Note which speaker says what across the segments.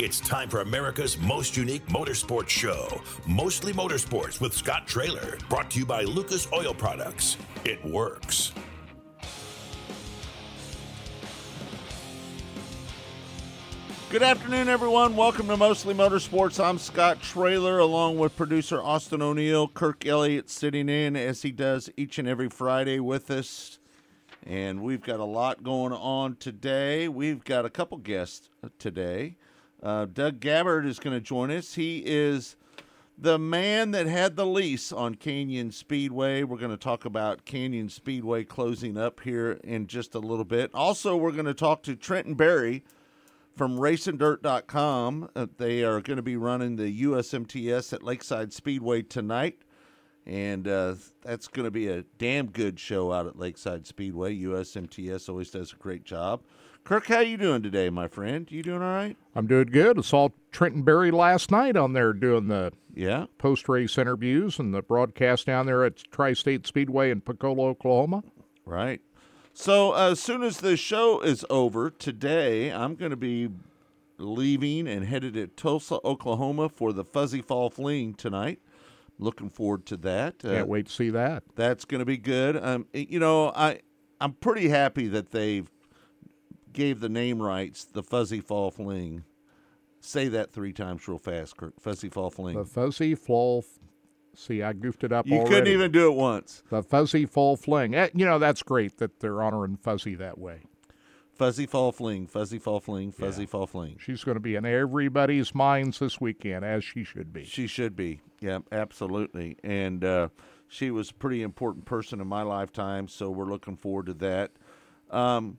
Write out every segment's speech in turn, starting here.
Speaker 1: It's time for America's most unique motorsports show, Mostly Motorsports with Scott Traylor, brought to you by Lucas Oil Products. It works.
Speaker 2: Good afternoon, everyone. Welcome to Mostly Motorsports. I'm Scott Traylor, along with producer Austin O'Neill. Kirk Elliott sitting in as he does each and every Friday with us. And we've got a lot going on today. We've got a couple guests today. Uh, Doug Gabbard is going to join us. He is the man that had the lease on Canyon Speedway. We're going to talk about Canyon Speedway closing up here in just a little bit. Also, we're going to talk to Trenton Berry from racingdirt.com. Uh, they are going to be running the USMTS at Lakeside Speedway tonight. And uh, that's going to be a damn good show out at Lakeside Speedway. USMTS always does a great job. Kirk, how you doing today, my friend? You doing all right?
Speaker 3: I'm doing good. I saw Trenton Berry last night on there doing the
Speaker 2: Yeah.
Speaker 3: post race interviews and the broadcast down there at Tri State Speedway in Pocola, Oklahoma.
Speaker 2: Right. So uh, as soon as the show is over today, I'm going to be leaving and headed to Tulsa, Oklahoma for the Fuzzy Fall Fling tonight. Looking forward to that. Uh,
Speaker 3: Can't wait to see that.
Speaker 2: That's going to be good. Um, you know, I I'm pretty happy that they gave the name rights, the Fuzzy Fall Fling. Say that three times real fast, Kirk. Fuzzy Fall Fling.
Speaker 3: The fuzzy fall. See, I goofed it up
Speaker 2: you
Speaker 3: already.
Speaker 2: couldn't even do it once.
Speaker 3: The fuzzy fall fling. Eh, you know, that's great that they're honoring Fuzzy that way.
Speaker 2: Fuzzy Fall Fling, Fuzzy Fall Fling, Fuzzy Fall Fling.
Speaker 3: She's going to be in everybody's minds this weekend, as she should be.
Speaker 2: She should be. Yeah, absolutely. And uh, she was a pretty important person in my lifetime, so we're looking forward to that. Um,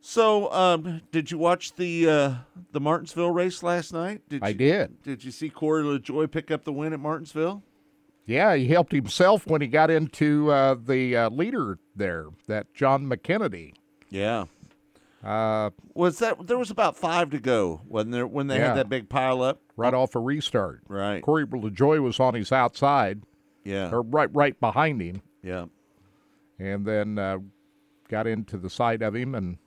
Speaker 2: so, um, did you watch the uh, the Martinsville race last night? Did
Speaker 3: I
Speaker 2: you,
Speaker 3: did.
Speaker 2: Did you see Corey LaJoie pick up the win at Martinsville?
Speaker 3: Yeah, he helped himself when he got into uh, the uh, leader there, that Jon McKennedy.
Speaker 2: Yeah.
Speaker 3: Uh,
Speaker 2: Was that there was about five to go when there when they
Speaker 3: Yeah.
Speaker 2: had that big pile up?
Speaker 3: right off a restart.
Speaker 2: Right.
Speaker 3: Corey LaJoie was on his outside,
Speaker 2: Yeah.
Speaker 3: or right right behind him,
Speaker 2: Yeah.
Speaker 3: and then uh, got into the side of him and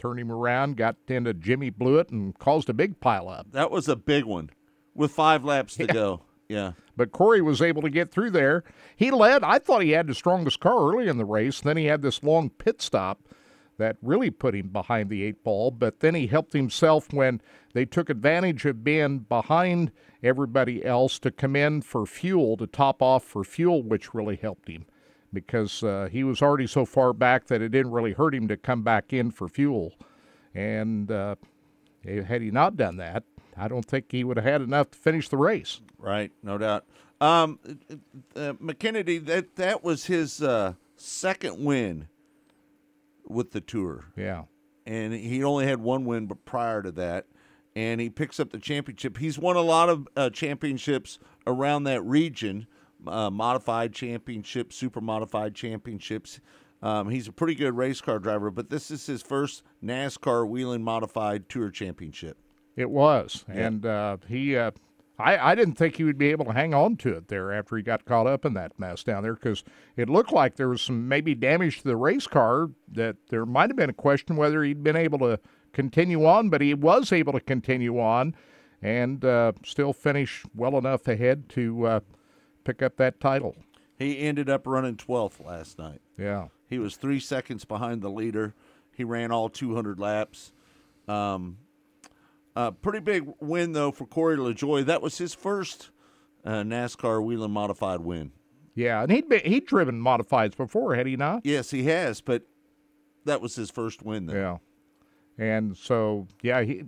Speaker 3: turned him around, got into Jimmy Blewett and caused a big pile up.
Speaker 2: That was a big one with five laps to go. Yeah.
Speaker 3: But Corey was able to get through there. He led. I thought he had the strongest car early in the race. Then he had this long pit stop that really put him behind the eight ball. But then he helped himself when they took advantage of being behind everybody else to come in for fuel, to top off for fuel, which really helped him because uh, he was already so far back that it didn't really hurt him to come back in for fuel. And uh, had he not done that, I don't think he would have had enough to finish the race.
Speaker 2: Right, no doubt. Um, uh, McKennedy, that that was his uh, second win with the tour,
Speaker 3: Yeah.
Speaker 2: and he only had one win, but prior to that, and he picks up the championship. He's won a lot of uh, championships around that region, uh, modified championships, super modified championships. Um, he's a pretty good race car driver, but this is his first NASCAR Whelen modified tour championship.
Speaker 3: It was, and uh, he. Uh, I, I didn't think he would be able to hang on to it there after he got caught up in that mess down there because it looked like there was some maybe damage to the race car that there might have been a question whether he'd been able to continue on, but he was able to continue on and uh, still finish well enough ahead to uh, pick up that title.
Speaker 2: He ended up running 12th last night.
Speaker 3: Yeah.
Speaker 2: He was three seconds behind the leader. He ran all 200 laps. Um, uh, pretty big win though for Corey LaJoie. That was his first uh, NASCAR Whelen modified win.
Speaker 3: Yeah, and he'd been, he'd driven modifieds before, had he not?
Speaker 2: Yes, he has, but that was his first win. There.
Speaker 3: Yeah. And so, yeah, he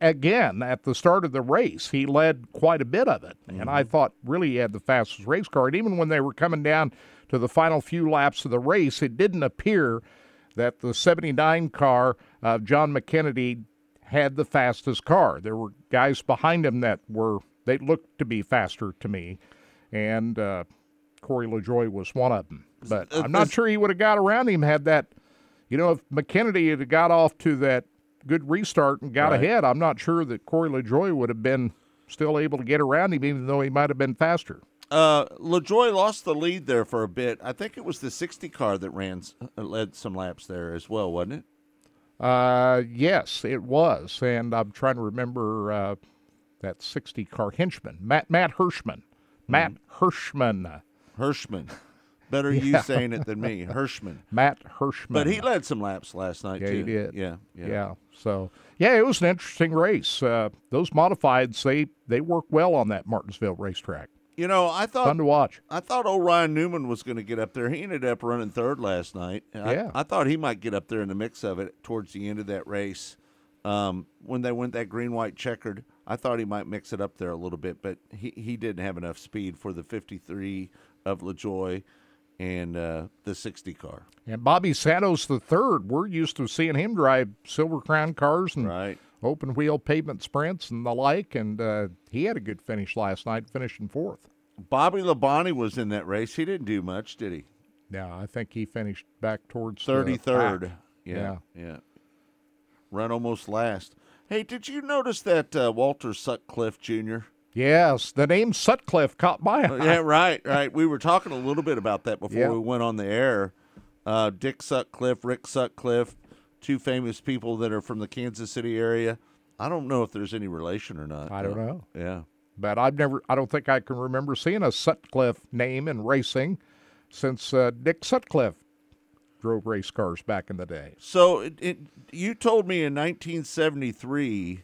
Speaker 3: again at the start of the race, he led quite a bit of it, and I thought really he had the fastest race car. And even when they were coming down to the final few laps of the race, it didn't appear that the '79 car of Jon McKennedy had the fastest car. There were guys behind him that were they looked to be faster to me, and uh, Corey LaJoie was one of them. But I'm not sure he would have got around him had that. You know, if McKennedy had got off to that good restart and got
Speaker 2: Right.
Speaker 3: ahead, I'm not sure that Corey LaJoie would have been still able to get around him, even though he might have been faster.
Speaker 2: Uh, LaJoie lost the lead there for a bit. I think it was the 60 car that ran uh, led some laps there as well, wasn't it?
Speaker 3: Uh, yes, it was, and I'm trying to remember uh, that 60 car henchman, Matt Matt Hirschman, Matt Hirschman,
Speaker 2: Hirschman. Better you saying it than me, Hirschman.
Speaker 3: Matt Hirschman.
Speaker 2: But he led some laps last night
Speaker 3: Yeah,
Speaker 2: too.
Speaker 3: he did.
Speaker 2: Yeah, yeah.
Speaker 3: yeah. So yeah, it was an interesting race. Uh, those modifieds they they work well on that Martinsville racetrack.
Speaker 2: You know, I thought
Speaker 3: Fun to watch.
Speaker 2: I thought old Ryan Newman was going to get up there. He ended up running third last night. I,
Speaker 3: Yeah.
Speaker 2: I thought he might get up there in the mix of it towards the end of that race. Um, when they went that green white checkered, I thought he might mix it up there a little bit, but he, he didn't have enough speed for the 53 of LaJoie and uh, the 60 car.
Speaker 3: And Bobby Santos the third, we're used to seeing him drive Silver Crown cars and
Speaker 2: Right.
Speaker 3: open wheel pavement sprints and the like, and uh, he had a good finish last night, finishing fourth.
Speaker 2: Bobby Labonte was in that race. He didn't do much, did he?
Speaker 3: Yeah, I think he finished back towards the
Speaker 2: 33rd.
Speaker 3: pack.
Speaker 2: Yeah, yeah. Run almost last. Hey, did you notice that uh, Walter Sutcliffe Jr.?
Speaker 3: Yes, the name Sutcliffe caught my eye.
Speaker 2: yeah, right, right. We were talking a little bit about that before
Speaker 3: Yeah.
Speaker 2: we went on the air. Uh, Dick Sutcliffe, Rick Sutcliffe, two famous people that are from the Kansas City area. I don't know if there's any relation or not.
Speaker 3: I don't know.
Speaker 2: Yeah.
Speaker 3: But I've never, I don't think I can remember seeing a Sutcliffe name in racing since uh, Dick Sutcliffe drove race cars back in the day.
Speaker 2: So it, it, you told me in 1973,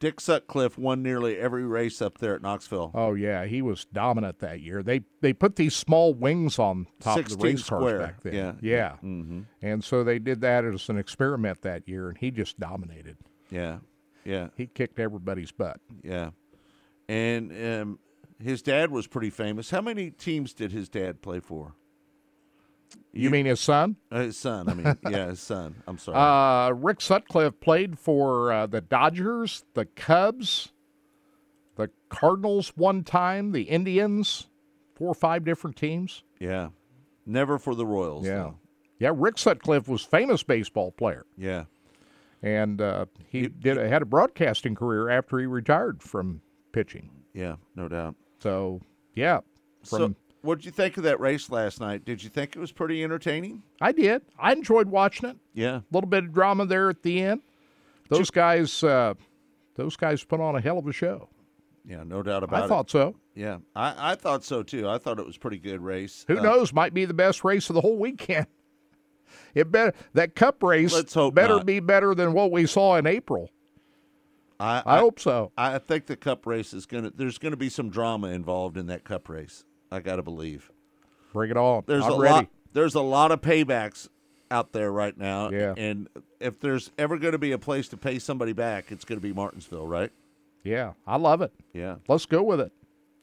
Speaker 2: Dick Sutcliffe won nearly every race up there at Knoxville.
Speaker 3: Oh yeah, he was dominant that year. They they put these small wings on top of the
Speaker 2: 16
Speaker 3: race cars
Speaker 2: square,
Speaker 3: back then.
Speaker 2: yeah.
Speaker 3: yeah. Mm-hmm. And so they did that as an experiment that year, and he just dominated.
Speaker 2: Yeah, yeah,
Speaker 3: He kicked everybody's butt.
Speaker 2: yeah. And um, his dad was pretty famous. How many teams did his dad play for?
Speaker 3: You, mean his son?
Speaker 2: Uh, his son. I mean, yeah, his son. I'm sorry.
Speaker 3: Uh, Rick Sutcliffe played for uh, the Dodgers, the Cubs, the Cardinals one time, the Indians, four or five different teams.
Speaker 2: yeah, never for the Royals.
Speaker 3: Yeah.
Speaker 2: though.
Speaker 3: Yeah, Rick Sutcliffe was famous baseball player,
Speaker 2: yeah,
Speaker 3: and uh, he did had a broadcasting career after he retired from pitching.
Speaker 2: yeah, no doubt.
Speaker 3: So yeah, from
Speaker 2: so, what did you think of that race last night? Did you think it was pretty entertaining?
Speaker 3: I did. I enjoyed watching it.
Speaker 2: Yeah,
Speaker 3: A little bit of drama there at the end. Those guys, uh, those guys put on a hell of a show.
Speaker 2: yeah, no doubt about
Speaker 3: I
Speaker 2: it.
Speaker 3: I thought so.
Speaker 2: Yeah, I, I thought so too. I thought it was a pretty good race.
Speaker 3: Who
Speaker 2: Uh,
Speaker 3: knows? Might be the best race of the whole weekend. It better that Cup race.
Speaker 2: Let's hope
Speaker 3: better
Speaker 2: not.
Speaker 3: be better than what we saw in April.
Speaker 2: I,
Speaker 3: I,
Speaker 2: I,
Speaker 3: hope so.
Speaker 2: I think the Cup race is gonna. There's gonna be some drama involved in that Cup race. I gotta believe.
Speaker 3: Bring it on.
Speaker 2: There's
Speaker 3: I'm
Speaker 2: a
Speaker 3: ready.
Speaker 2: lot. There's a lot of paybacks out there right now.
Speaker 3: Yeah.
Speaker 2: And if there's ever going to be a place to pay somebody back, it's going to be Martinsville, right?
Speaker 3: Yeah, I love it.
Speaker 2: Yeah.
Speaker 3: Let's go with it.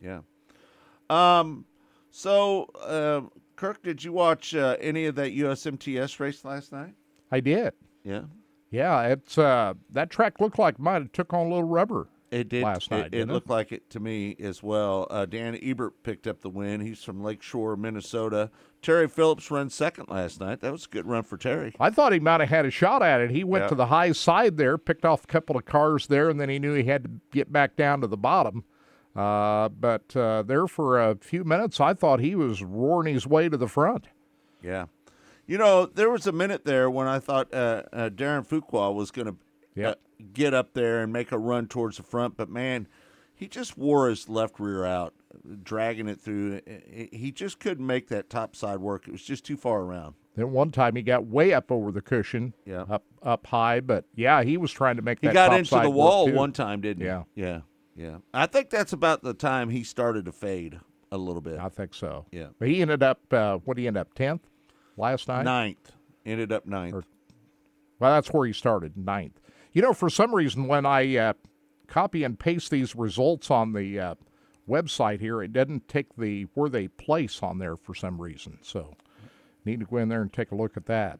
Speaker 2: Yeah. Um. So, um, Kirk, did you watch uh, any of that USMTS race last night?
Speaker 3: I did.
Speaker 2: Yeah.
Speaker 3: Yeah, it's uh, that track looked like might have took on a little rubber.
Speaker 2: It did.
Speaker 3: last night,
Speaker 2: It, it
Speaker 3: it?
Speaker 2: looked like it to me as well. Uh, Dan Ebert picked up the win. He's from Lakeshore, Minnesota. Terry Phillips ran second last night. That was a good run for Terry.
Speaker 3: I thought he might have had a shot at it. He went
Speaker 2: Yeah.
Speaker 3: to the high side there, picked off a couple of cars there, and then he knew he had to get back down to the bottom. Uh, but uh, there for a few minutes, I thought he was roaring his way to the front.
Speaker 2: Yeah. You know, there was a minute there when I thought uh, uh, Darren Fuqua was going to
Speaker 3: Yeah.
Speaker 2: Get up there and make a run towards the front, but man, he just wore his left rear out, dragging it through. He- just couldn't make that top side work. It was just too far around.
Speaker 3: Then one time he got way up over the cushion,
Speaker 2: Yeah.
Speaker 3: up up high. But yeah, he was trying to make
Speaker 2: He got into the wall one time, didn't
Speaker 3: Yeah.
Speaker 2: he? Yeah. Yeah. I think that's about the time he started to fade a little bit.
Speaker 3: I think so.
Speaker 2: Yeah.
Speaker 3: But he ended up. Uh, what did he end up tenth last night?
Speaker 2: Ninth. Ended up ninth.
Speaker 3: Or- Well, that's where he started, ninth. You know, for some reason, when I uh, copy and paste these results on the uh, website here, it doesn't take the where they place on there for some reason. So, need to go in there and take a look at that.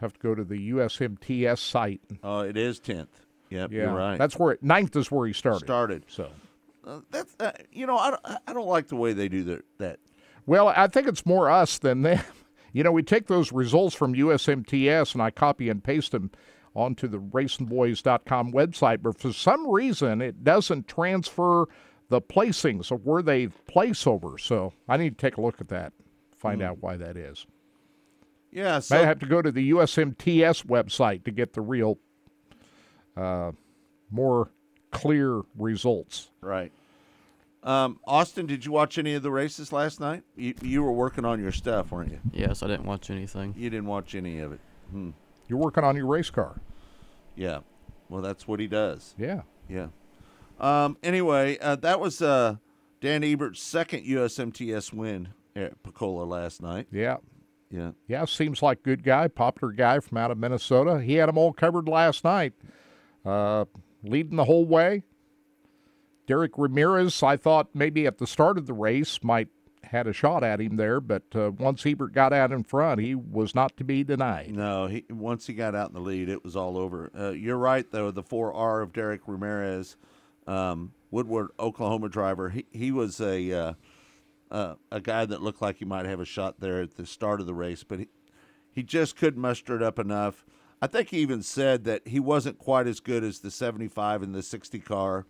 Speaker 3: Have to go to the USMTS site.
Speaker 2: Oh, it is tenth. Yep,
Speaker 3: Yeah,
Speaker 2: you're right.
Speaker 3: That's where it, ninth is where he started.
Speaker 2: started.
Speaker 3: So,
Speaker 2: Uh, that's uh, you know I don't, I don't like the way they do their, that.
Speaker 3: well, I think it's more us than them. You know, we take those results from USMTS and I copy and paste them onto the racingboys.com website, but for some reason it doesn't transfer the placings of where they place over. So I need to take a look at that, find out why that is.
Speaker 2: Yeah,
Speaker 3: May
Speaker 2: so
Speaker 3: have to go to the USMTS website to get the real, uh, more clear results.
Speaker 2: right. Um, Austin, did you watch any of the races last night? You, you were working on your stuff, weren't you?
Speaker 4: Yes, I didn't watch anything.
Speaker 2: You didn't watch any of it.
Speaker 3: You're working on your race car.
Speaker 2: Yeah. Well, that's what he does.
Speaker 3: Yeah.
Speaker 2: Yeah. Um, anyway, uh, that was uh, Dan Ebert's second USMTS win at Pocola last night.
Speaker 3: Yeah.
Speaker 2: Yeah.
Speaker 3: Yeah, seems like good guy, popular guy from out of Minnesota. He had them all covered last night, uh, leading the whole way. Derek Ramirez, I thought maybe at the start of the race might had a shot at him there, but uh, once Ebert got out in front, he was not to be denied.
Speaker 2: No, he once he got out in the lead, it was all over. Uh, you're right, though. The 4R of Derek Ramirez, um, Woodward, Oklahoma driver, he, he was a uh, uh, a guy that looked like he might have a shot there at the start of the race, but he, he just couldn't muster it up enough. I think he even said that he wasn't quite as good as the 75 and the 60 car,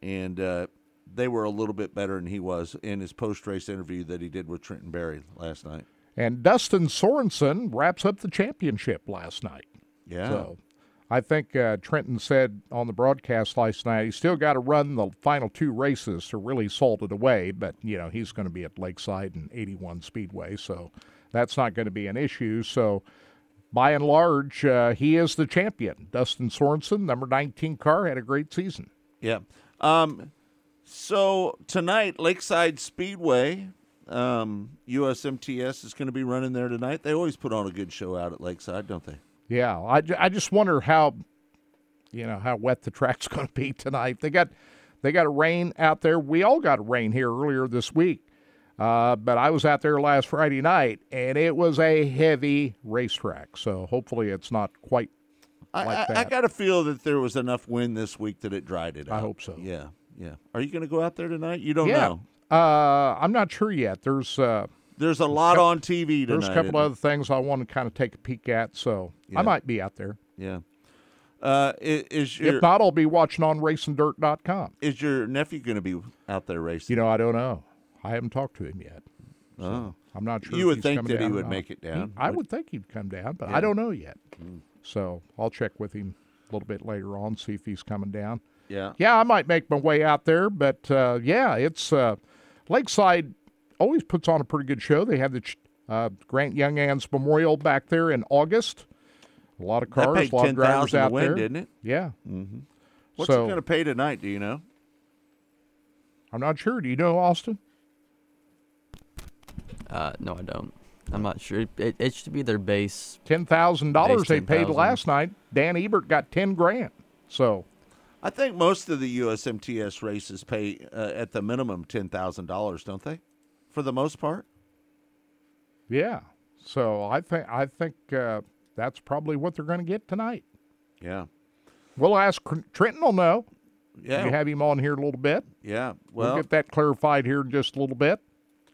Speaker 2: and uh, they were a little bit better than he was in his post race interview that he did with Trenton Berry last night.
Speaker 3: And Dustin Sorensen wraps up the championship last night.
Speaker 2: Yeah.
Speaker 3: So I think uh, Trenton said on the broadcast last night he's still got to run the final two races to really salt it away, but you know he's going to be at Lakeside and 81 Speedway, so that's not going to be an issue. So by and large, uh, he is the champion. Dustin Sorensen, number 19 car, had a great season.
Speaker 2: Yeah. Um, so tonight, Lakeside Speedway, um, USMTS is going to be running there tonight. They always put on a good show out at Lakeside, don't they?
Speaker 3: Yeah, I, I just wonder how, you know, how wet the track's going to be tonight. They got they got a rain out there. We all got a rain here earlier this week, uh, but I was out there last Friday night, and it was a heavy racetrack. So hopefully it's not quite.
Speaker 2: I,
Speaker 3: Like
Speaker 2: I, I got to feel that there was enough wind this week that it dried it out.
Speaker 3: I hope so.
Speaker 2: Yeah, yeah. Are you going to go out there tonight? You don't
Speaker 3: yeah,
Speaker 2: know.
Speaker 3: uh, I'm not sure yet. There's uh,
Speaker 2: There's a lot on TV tonight.
Speaker 3: there's a couple other things I want to kind of take a peek at, so
Speaker 2: Yeah.
Speaker 3: I might be out there.
Speaker 2: Yeah. Uh, is your
Speaker 3: If not, I'll be watching on RacingDirt.com.
Speaker 2: is your nephew going to be out there racing?
Speaker 3: You know, I don't know. I haven't talked to him yet.
Speaker 2: oh.
Speaker 3: I'm not sure.
Speaker 2: You would think that he would make it down,
Speaker 3: He- I
Speaker 2: would-
Speaker 3: would think he'd come down, but
Speaker 2: Yeah.
Speaker 3: I don't know yet. So I'll check with him a little bit later on, see if he's coming down.
Speaker 2: Yeah.
Speaker 3: Yeah, I might make my way out there, but uh, yeah, it's uh, Lakeside always puts on a pretty good show. They have the uh, Grant Junghans Memorial back there in August. A lot of
Speaker 2: That
Speaker 3: cars,
Speaker 2: paid
Speaker 3: a lot of
Speaker 2: ten
Speaker 3: drivers
Speaker 2: thousand to
Speaker 3: out
Speaker 2: win,
Speaker 3: there.
Speaker 2: didn't it?
Speaker 3: Yeah.
Speaker 2: What's
Speaker 3: so
Speaker 2: it going to pay tonight? Do you know?
Speaker 3: I'm not sure. Do you know Austin?
Speaker 4: Uh, no, I don't. I'm not sure. It, it, it should be their base.
Speaker 3: Ten thousand dollars
Speaker 4: Base
Speaker 3: they paid last night. Dan Ebert got ten grand. So
Speaker 2: I think most of the USMTS races pay uh, at the minimum ten thousand dollars, don't they? For the most part.
Speaker 3: Yeah. So I think I think uh, that's probably what they're going to get tonight.
Speaker 2: Yeah.
Speaker 3: We'll ask Trenton. Will know.
Speaker 2: Yeah.
Speaker 3: We have him on here a little bit.
Speaker 2: yeah.
Speaker 3: We'll
Speaker 2: Well,
Speaker 3: get that clarified here in just a little bit.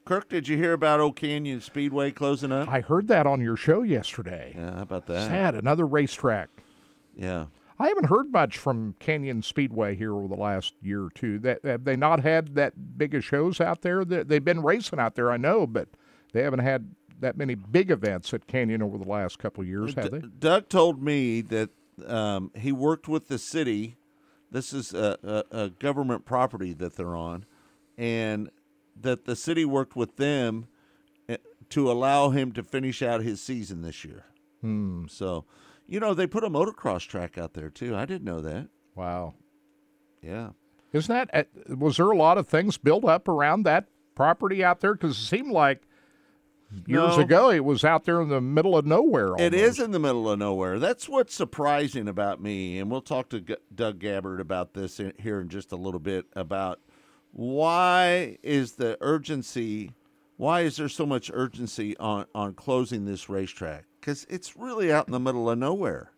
Speaker 2: Kirk, did you hear about Old Canyon Speedway closing up?
Speaker 3: I heard that on your show yesterday.
Speaker 2: Yeah. How about that?
Speaker 3: Sad, another racetrack.
Speaker 2: Yeah.
Speaker 3: I haven't heard much from Canyon Speedway here over the last year or two. That have they not had that big of shows out there? They- They've been racing out there, I know, but they haven't had that many big events at Canyon over the last couple of years, have they?
Speaker 2: D- Doug told me that um, he worked with the city. This is a, a, a government property that they're on, and that the city worked with them eh, to allow him to finish out his season this year. Hmm. So, you know, they put a motocross track out there too. I didn't know that.
Speaker 3: Wow.
Speaker 2: Yeah.
Speaker 3: Isn't that uh, was there a lot of things built up around that property out there? Because it seemed like years
Speaker 2: No.
Speaker 3: ago it was out there in the middle of nowhere.
Speaker 2: It
Speaker 3: almost.
Speaker 2: is in the middle of nowhere. That's what's surprising about me, and we'll talk to G- Doug Gabbard about this in, here in just a little bit about why is the urgency, why is there so much urgency on on closing this racetrack? Because it's really out in the middle of nowhere.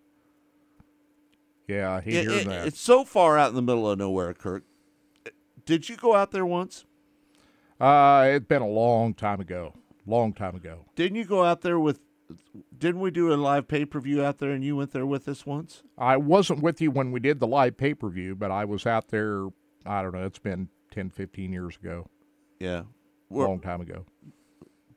Speaker 3: Yeah, he
Speaker 2: It-
Speaker 3: hear
Speaker 2: it-
Speaker 3: that.
Speaker 2: it's so far out in the middle of nowhere, Kirk. Did you go out there once?
Speaker 3: Uh, it's been a long time ago. Long time ago.
Speaker 2: Didn't you go out there with? Didn't we do a live pay per view out there, and you went there with us once?
Speaker 3: I wasn't with you when we did the live pay per view, but I was out there. I don't know. It's been 10, 15 years ago.
Speaker 2: Yeah. Were-
Speaker 3: long time ago.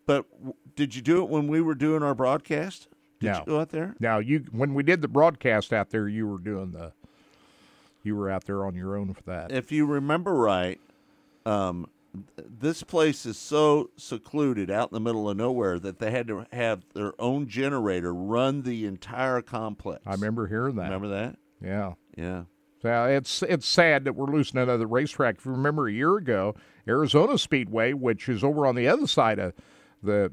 Speaker 2: But w- did you do it when we were doing our broadcast? Did
Speaker 3: No.
Speaker 2: you go out there?
Speaker 3: Now you when we did the broadcast out there, you were doing the you were out there on your own for that.
Speaker 2: If you remember right, um, this place is so secluded out in the middle of nowhere that they had to have their own generator run the entire complex.
Speaker 3: I remember hearing that.
Speaker 2: Remember that?
Speaker 3: Yeah.
Speaker 2: Yeah.
Speaker 3: So it's it's sad that we're losing another racetrack. If you remember a year ago, Arizona Speedway, which is over on the other side of the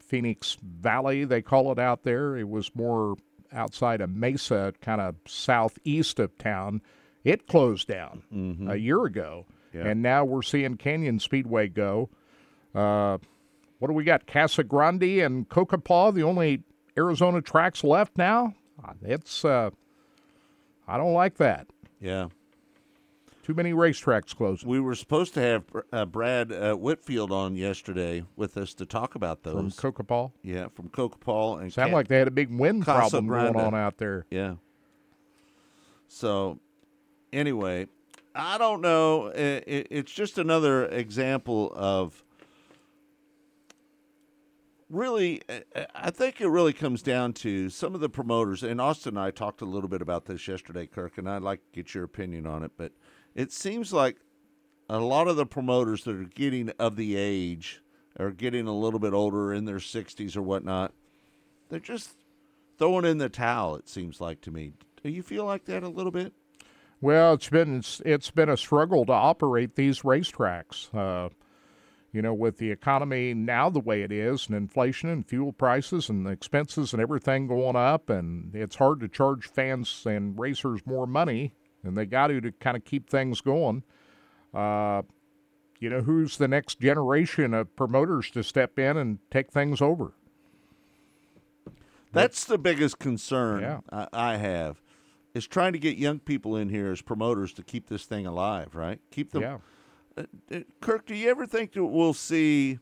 Speaker 3: Phoenix Valley, they call it out there. It was more outside of Mesa, kind of southeast of town. It closed down a year ago,
Speaker 2: Yeah.
Speaker 3: and now we're seeing Canyon Speedway go. Uh, what do we got? Casa Grande and Coca the only Arizona tracks left now. Uh, It's uh, I don't like that.
Speaker 2: Yeah.
Speaker 3: Too many racetracks closing.
Speaker 2: We were supposed to have uh, Brad uh, Whitfield on yesterday with us to talk about
Speaker 3: From
Speaker 2: those.
Speaker 3: Cocopah.
Speaker 2: yeah, from Cocopah and
Speaker 3: Sound
Speaker 2: Cat-
Speaker 3: like they had a big wind
Speaker 2: Casa
Speaker 3: problem going on out there.
Speaker 2: Yeah. So, anyway, I don't know. I- I- It's just another example of really, I- I think it really comes down to some of the promoters. And Austin and I talked a little bit about this yesterday, Kirk, and I'd like to get your opinion on it. But it seems like a lot of the promoters that are getting of the age are getting a little bit older in their 60s or whatnot. They're just throwing in the towel. It seems like to me. Do you feel like that a little bit?
Speaker 3: Well, it's been it's, been a struggle to operate these racetracks. Uh, you know, with the economy now the way it is, and inflation and fuel prices and the expenses and everything going up, and it's hard to charge fans and racers more money, and they got to to kind of keep things going. Uh, you know, who's the next generation of promoters to step in and take things over?
Speaker 2: That's the biggest concern
Speaker 3: Yeah.
Speaker 2: I, I have, is trying to get young people in here as promoters to keep this thing alive. Right? Keep them.
Speaker 3: Yeah.
Speaker 2: Uh, uh, Kirk, do you ever think that we'll see?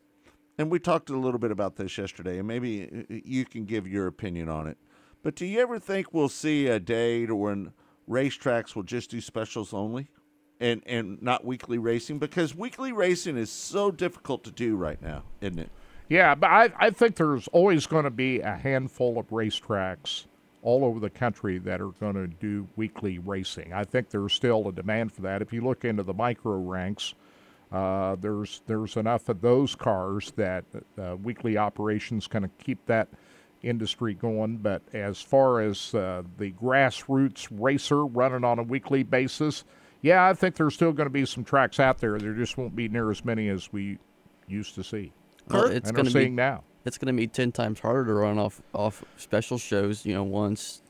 Speaker 2: And we talked a little bit about this yesterday, and maybe uh, you can give your opinion on it. But do you ever think we'll see a day to when racetracks will just do specials only, and and not weekly racing? Because weekly racing is so difficult to do right now, isn't it?
Speaker 3: Yeah, but I, I think there's always going to be a handful of racetracks all over the country that are going to do weekly racing. I think there's still a demand for that. If you look into the micro ranks, uh, there's there's enough of those cars that uh, weekly operations kind of keep that industry going. But as far as uh, the grassroots racer running on a weekly basis, yeah, I think there's still going to be some tracks out there. There just won't be near as many as we used to see
Speaker 4: Well, it's going to be
Speaker 3: now.
Speaker 4: it's going to be ten times harder to run off off special shows. You know, once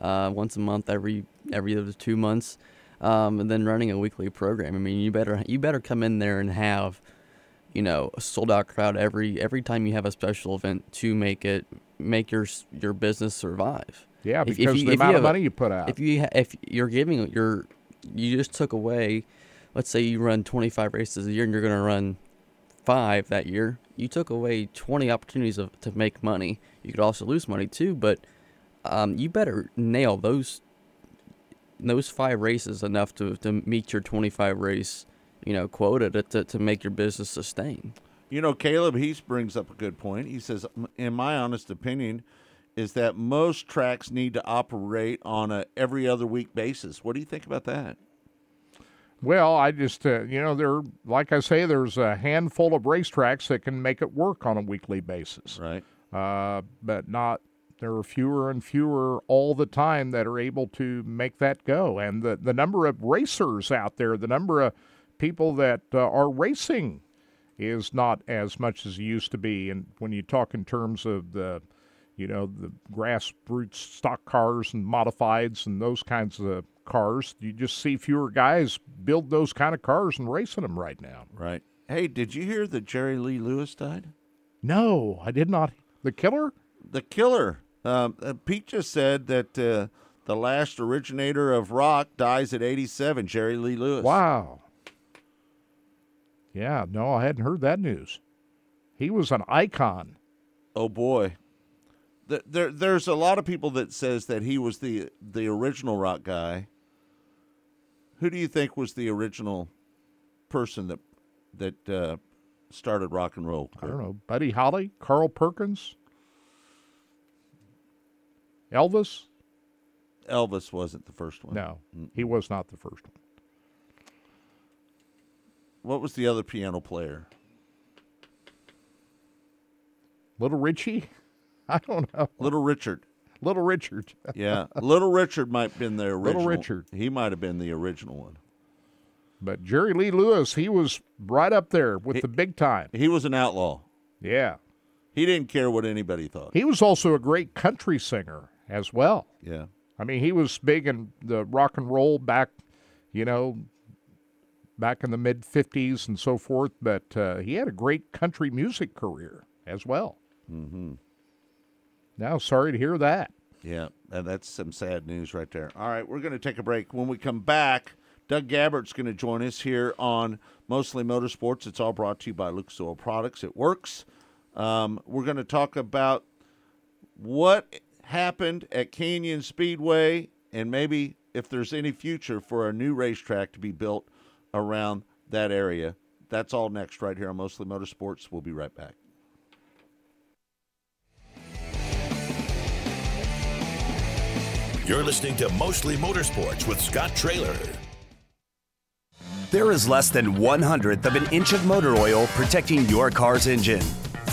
Speaker 4: uh, once a month, every every other two months, um, and then running a weekly program. I mean, you better you better come in there and have you know a sold out crowd every every time you have a special event to make it make your your business survive.
Speaker 3: Yeah,
Speaker 4: If- if
Speaker 3: because
Speaker 4: you-
Speaker 3: the
Speaker 4: if you
Speaker 3: amount of
Speaker 4: a-
Speaker 3: money you put out.
Speaker 4: If you ha- if you're giving your you just took away, let's say you run 25 races a year and you're going to run five that year. You took away 20 opportunities of, to make money. You could also lose money too, but um, you better nail those those five races enough to, to meet your 25 race you know quota to, to, to make your business sustain.
Speaker 2: You know, Caleb Heath brings up a good point. He says, in my honest opinion, is that most tracks need to operate on a every other week basis. What do you think about that?
Speaker 3: well, I just, uh, you know, there, like I say, there's a handful of racetracks that can make it work on a weekly basis,
Speaker 2: Right.
Speaker 3: uh, but not. There are fewer and fewer all the time that are able to make that go, and the the number of racers out there, the number of people that uh, are racing, is not as much as it used to be. And when you talk in terms of the you know, the grassroots stock cars and modifieds and those kinds of cars. You just see fewer guys build those kind of cars and racing them right now.
Speaker 2: Right. Hey, did you hear that Jerry Lee Lewis died?
Speaker 3: No, I did not. The killer?
Speaker 2: The killer. Um, uh, Pete just said that uh, the last originator of rock dies at 87, Jerry Lee Lewis.
Speaker 3: Wow. Yeah, no, I hadn't heard that news. He was an icon.
Speaker 2: Oh boy. Th- There, there's a lot of people that says that he was the the original rock guy. Who do you think was the original person that that uh, started rock and roll?
Speaker 3: I don't know. Buddy Holly, Carl Perkins, Elvis.
Speaker 2: Elvis wasn't the first one.
Speaker 3: No, he was not the first one.
Speaker 2: What was the other piano player?
Speaker 3: Little Richie? I don't know.
Speaker 2: Little Richard.
Speaker 3: Little Richard.
Speaker 2: Yeah, Little Richard might have been the original.
Speaker 3: Little Richard.
Speaker 2: He might have been the original one.
Speaker 3: But Jerry Lee Lewis, he was right up there with the big time.
Speaker 2: He was an outlaw.
Speaker 3: Yeah.
Speaker 2: He didn't care what anybody thought.
Speaker 3: He was also a great country singer as well.
Speaker 2: Yeah.
Speaker 3: I mean, he was big in the rock and roll back, you know, back in the mid 50s and so forth, but uh, he had a great country music career as well.
Speaker 2: Mm-hmm.
Speaker 3: Now, sorry to hear that.
Speaker 2: Yeah, and that's some sad news right there. All right, we're going to take a break. When we come back, Doug Gabbard's going to join us here on Mostly Motorsports. It's all brought to you by Lucas Oil Products. It works. Um, we're going to talk about what happened at Canyon Speedway and maybe if there's any future for a new racetrack to be built around that area. That's all next right here on Mostly Motorsports. We'll be right back.
Speaker 1: You're listening to Mostly Motorsports with Scott Traylor.
Speaker 5: There is less than one hundredth of an inch of motor oil protecting your car's engine.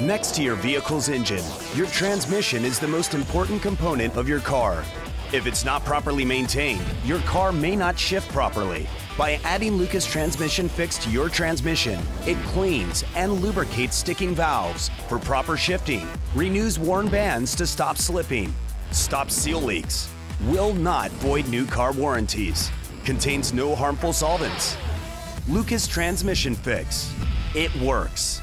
Speaker 5: Next to your vehicle's engine, your transmission is the most important component of your car. If it's not properly maintained, your car may not shift properly. By adding Lucas Transmission Fix to your transmission, it cleans and lubricates sticking valves for proper shifting, renews worn bands to stop slipping, stops seal leaks, will not void new car warranties, contains no harmful solvents. Lucas Transmission Fix. It works.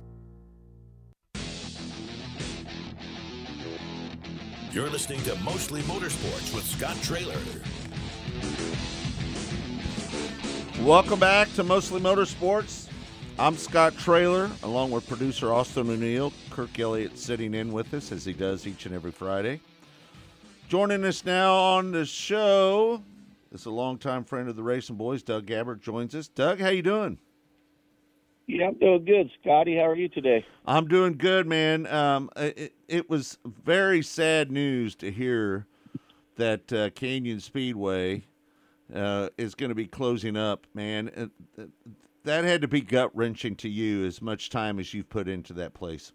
Speaker 1: You're listening to Mostly Motorsports with Scott Traylor.
Speaker 2: Welcome back to Mostly Motorsports. I'm Scott Traylor, along with producer Austin O'Neill. Kirk Elliott sitting in with us as he does each and every Friday. Joining us now on the show is a longtime friend of the Racing Boys, Doug Gabbard, joins us. Doug, how you doing?
Speaker 6: Yeah, I'm doing good, Scotty. How are you today?
Speaker 2: I'm doing good, man. Um, it, it was very sad news to hear that uh, Canyon Speedway uh, is going to be closing up, man. Uh, that had to be gut wrenching to you as much time as you've put into that place.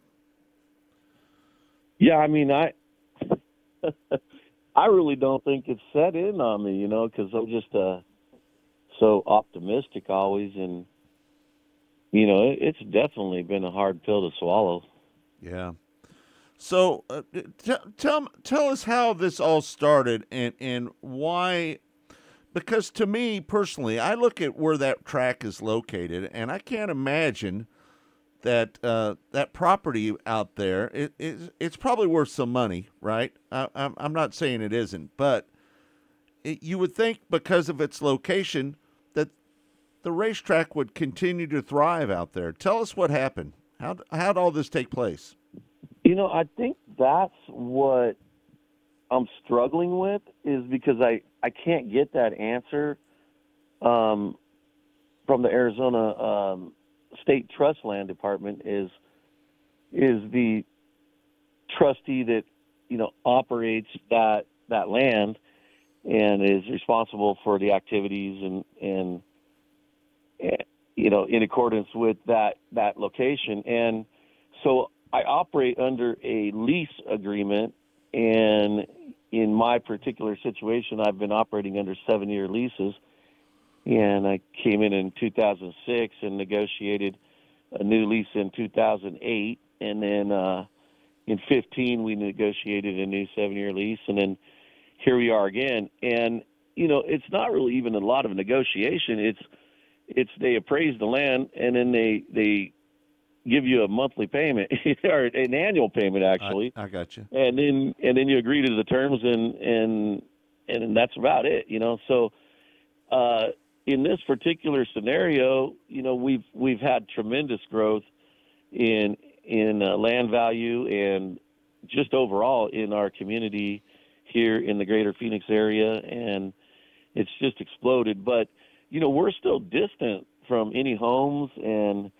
Speaker 6: Yeah, I mean, I I really don't think it's set in on me, you know, because I'm just uh, so optimistic always, and you know, it, it's definitely been a hard pill to swallow.
Speaker 2: Yeah. So uh, t- tell tell us how this all started and and why because to me personally, I look at where that track is located, and I can't imagine that uh, that property out there. It, it, it's probably worth some money, right? I, I'm I'm not saying it isn't, but it, you would think because of its location that the racetrack would continue to thrive out there. Tell us what happened. How how all this take place?
Speaker 6: You know, I think that's what I'm struggling with is because I I can't get that answer um, from the Arizona um, State Trust Land Department. Is is the trustee that you know operates that that land and is responsible for the activities and and, and you know in accordance with that that location and so I operate under a lease agreement and in my particular situation, I've been operating under seven year leases. And I came in in 2006 and negotiated a new lease in 2008. And then uh, in 15, we negotiated a new seven year lease. And then here we are again. And, you know, it's not really even a lot of negotiation. It's, it's they appraise the land and then they, they give you a monthly payment or an annual payment actually.
Speaker 2: I, I got you.
Speaker 6: And then and then you agree to the terms and and and that's about it, you know. So uh in this particular scenario, you know, we've we've had tremendous growth in in uh, land value and just overall in our community here in the greater Phoenix area and it's just exploded, but you know, we're still distant from any homes and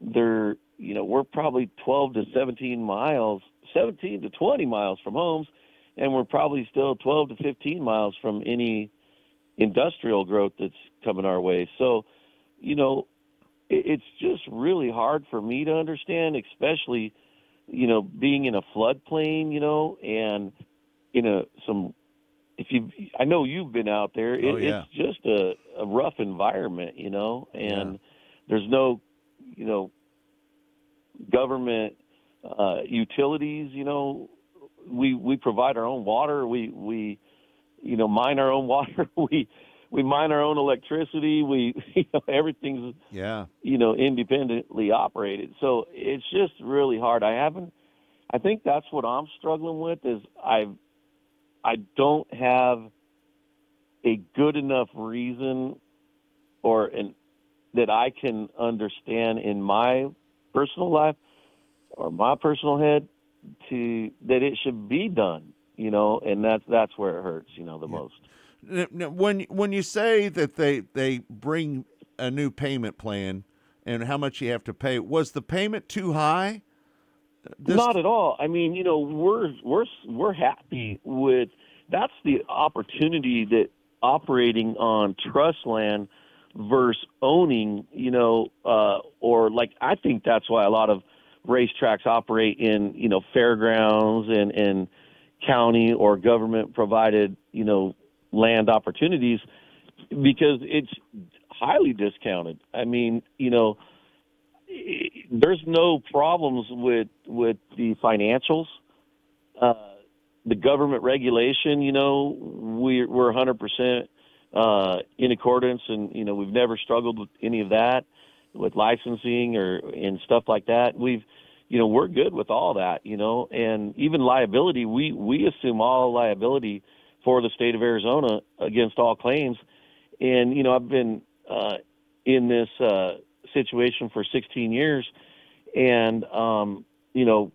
Speaker 6: they're you know, we're probably 12 to 17 miles, 17 to 20 miles from homes, and we're probably still 12 to 15 miles from any industrial growth that's coming our way. So, you know, it's just really hard for me to understand, especially, you know, being in a floodplain, you know, and in a some. If you, I know you've been out there. It,
Speaker 2: Oh, yeah.
Speaker 6: It's just a, a rough environment, you know, and there's no, you know, government uh, utilities. You know, we we provide our own water. We we you know mine our own water. we we mine our own electricity. We you know everything's
Speaker 2: Yeah.
Speaker 6: you know independently operated. So it's just really hard. I haven't. I think that's what I'm struggling with is I I don't have a good enough reason or an that I can understand in my personal life or my personal head to that it should be done, you know, and that's that's where it hurts, you know, the most.
Speaker 2: N- n- When when you say that they they bring a new payment plan and how much you have to pay, was the payment too high? This-
Speaker 6: Not at all. I mean, you know, we're we're we're happy with that's the opportunity that operating on trust land versus owning, you know, uh, or like I think that's why a lot of racetracks operate in you know fairgrounds and and county or government provided you know land opportunities because it's highly discounted. I mean, you know, there's no problems with with the financials. Uh, the government regulation, you know, we're we're 100% uh, in accordance, and you know, we've never struggled with any of that, with licensing or and stuff like that. We've, you know, we're good with all that, you know, and even liability, we we assume all liability for the state of Arizona against all claims. And you know, I've been uh, in this uh, situation for 16 years, and um, you know,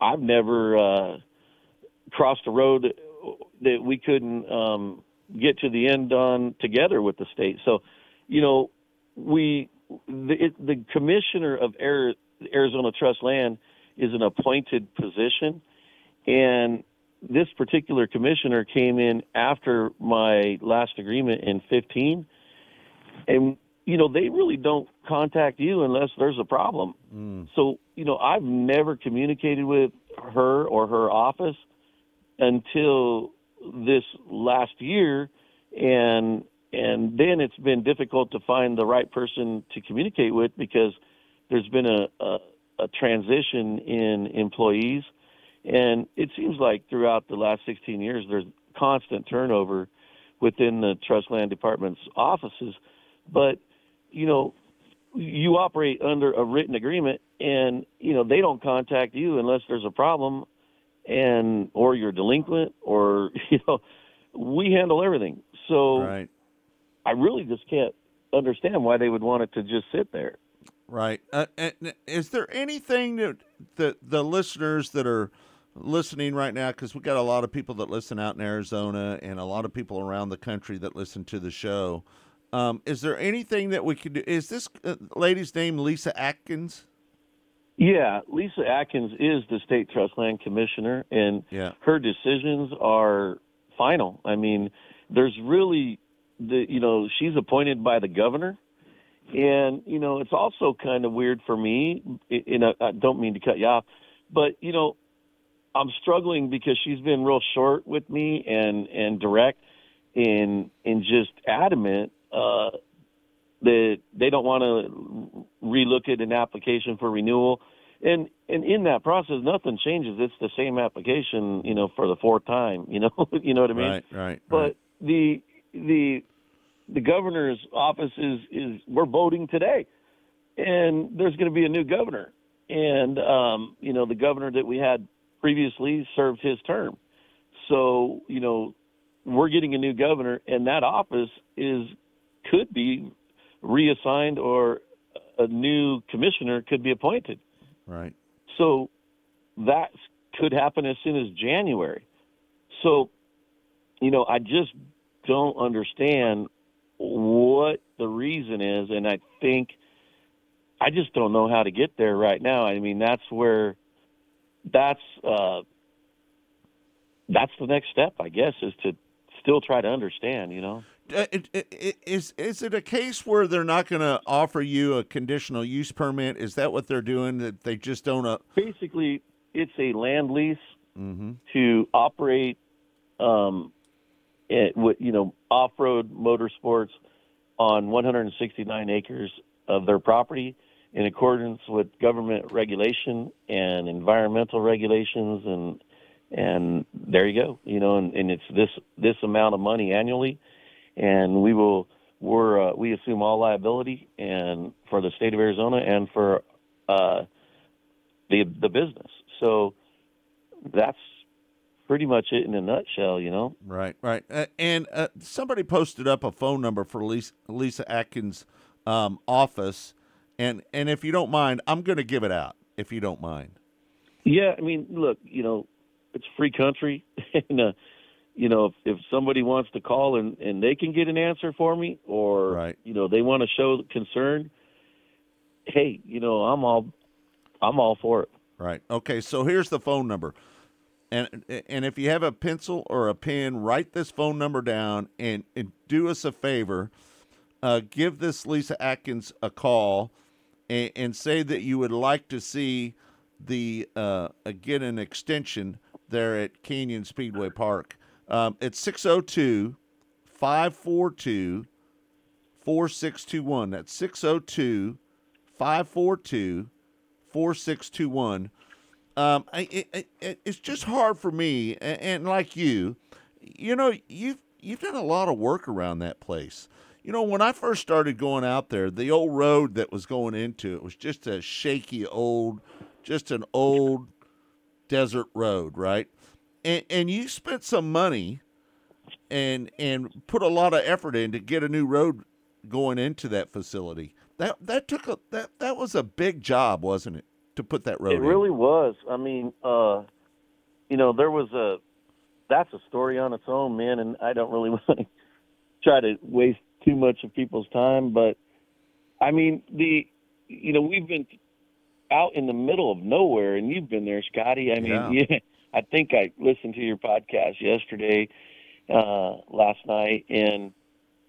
Speaker 6: I've never uh, crossed a road that we couldn't um, get to the end on together with the state. So, you know, we the, it, the commissioner of Air, Arizona Trust Land is an appointed position, and this particular commissioner came in after my last agreement in 15 and you know they really don't contact you unless there's a problem. Mm. So you know i've never communicated with her or her office until this last year and and then it's been difficult to find the right person to communicate with because there's been a a, a transition in employees. And it seems like throughout the last 16 years there's constant turnover within the trust land department's offices. But you know you operate under a written agreement and you know they don't contact you unless there's a problem and or you're delinquent or you know we handle everything so
Speaker 2: Right.
Speaker 6: i really just can't understand why they would want it to just sit there
Speaker 2: Right. Uh, and is there anything that the the listeners that are listening right now, because we got a lot of people that listen out in Arizona and a lot of people around the country that listen to the show. Um, is there anything that we could do? Is this uh, lady's name Lisa Atkins?
Speaker 6: Yeah, Lisa Atkins is the state trust land commissioner, and
Speaker 2: Yeah.
Speaker 6: her decisions are final. I mean, there's really the you know she's appointed by the governor, and you know it's also kind of weird for me. i- You know, I don't mean to cut you off, but you know, I'm struggling because she's been real short with me and and direct, and and just adamant. Uh, that they don't want to relook at an application for renewal. And and in that process nothing changes. It's the same application you know for the fourth time you know you know what i mean?
Speaker 2: Right, right.
Speaker 6: but the the the governor's office is is we're voting today. And there's going to be a new governor. And um you know the governor that we had previously served his term. So you know we're getting a new governor and that office is could be reassigned or a new commissioner could be appointed
Speaker 2: Right.
Speaker 6: so that could happen as soon as January. So, you know, I just don't understand what the reason is, and I think I just don't know how to get there right now. I mean, that's where that's uh, that's the next step, I guess, is to still try to understand. You know.
Speaker 2: Uh, it, it, it, is is it a case where they're not going to offer you a conditional use permit? Is that what they're doing? That they just don't. Uh,
Speaker 6: basically it's a land lease
Speaker 2: mm-hmm.
Speaker 6: to operate um it, you know off-road motorsports on 169 acres of their property in accordance with government regulation and environmental regulations and and there you go you know and, and it's this this amount of money annually and we will we're uh, we assume all liability and for the state of Arizona and for uh the the business so that's pretty much it in a nutshell you know
Speaker 2: Right, right. Uh, and uh, somebody posted up a phone number for Lisa, Lisa Atkins' um, office, and and if you don't mind, I'm going to give it out. If you don't mind.
Speaker 6: Yeah, I mean, look, you know, it's free country, and uh, you know, if, if somebody wants to call and and they can get an answer for me, or
Speaker 2: Right.
Speaker 6: you know, they want to show concern, hey, you know, I'm all, I'm all for it.
Speaker 2: Right. Okay. So here's the phone number, and and if you have a pencil or a pen, write this phone number down and, and do us a favor. Uh, give this Lisa Atkins a call, and, and say that you would like to see the uh, again an extension there at Canyon Speedway Park. Um, it's 602 542 4621. That's 602 542 4621. Um, it, it, it's just hard for me, and, and like you, you know, you've you've done a lot of work around that place. You know, when I first started going out there, the old road that was going into it was just a shaky old, just an old desert road, right? And and you spent some money and and put a lot of effort in to get a new road going into that facility. That that took a that that was a big job, wasn't it, to put that road
Speaker 6: It
Speaker 2: in?
Speaker 6: really was. I mean, uh, you know, there was a that's a story on its own, man, and I don't really want to try to waste too much of people's time, but I mean, the you know, we've been out in the middle of nowhere and you've been there, Scotty. I mean,
Speaker 2: Yeah.
Speaker 6: yeah, I think I listened to your podcast yesterday uh last night and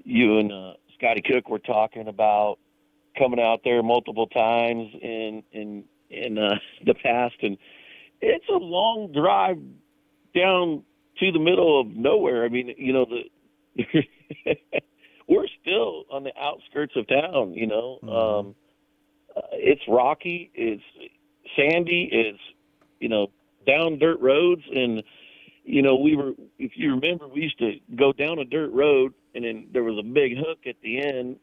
Speaker 6: you and uh Scotty Cook were talking about coming out there multiple times in in in uh, the past, and it's a long drive down to the middle of nowhere. I mean, you know, the we're still on the outskirts of town. You know, um, uh, it's rocky, it's sandy, it's you know down dirt roads, and you know we were. If you remember, we used to go down a dirt road, and then there was a big hook at the end,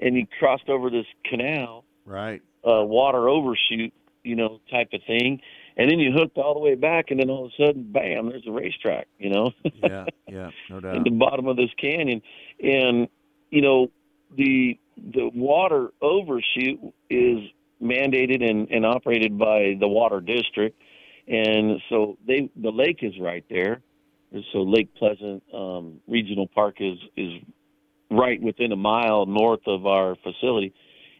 Speaker 6: and you crossed over this canal
Speaker 2: Right.
Speaker 6: uh, water overshoot, you know, type of thing. And then you hooked all the way back, and then all of a sudden, bam, there's a racetrack, you know,
Speaker 2: Yeah, yeah, no doubt.
Speaker 6: at the bottom of this canyon. And, you know, the the water overshoot is mandated and, and operated by the water district. And so they the lake is right there. So Lake Pleasant um, Regional Park is is right within a mile north of our facility.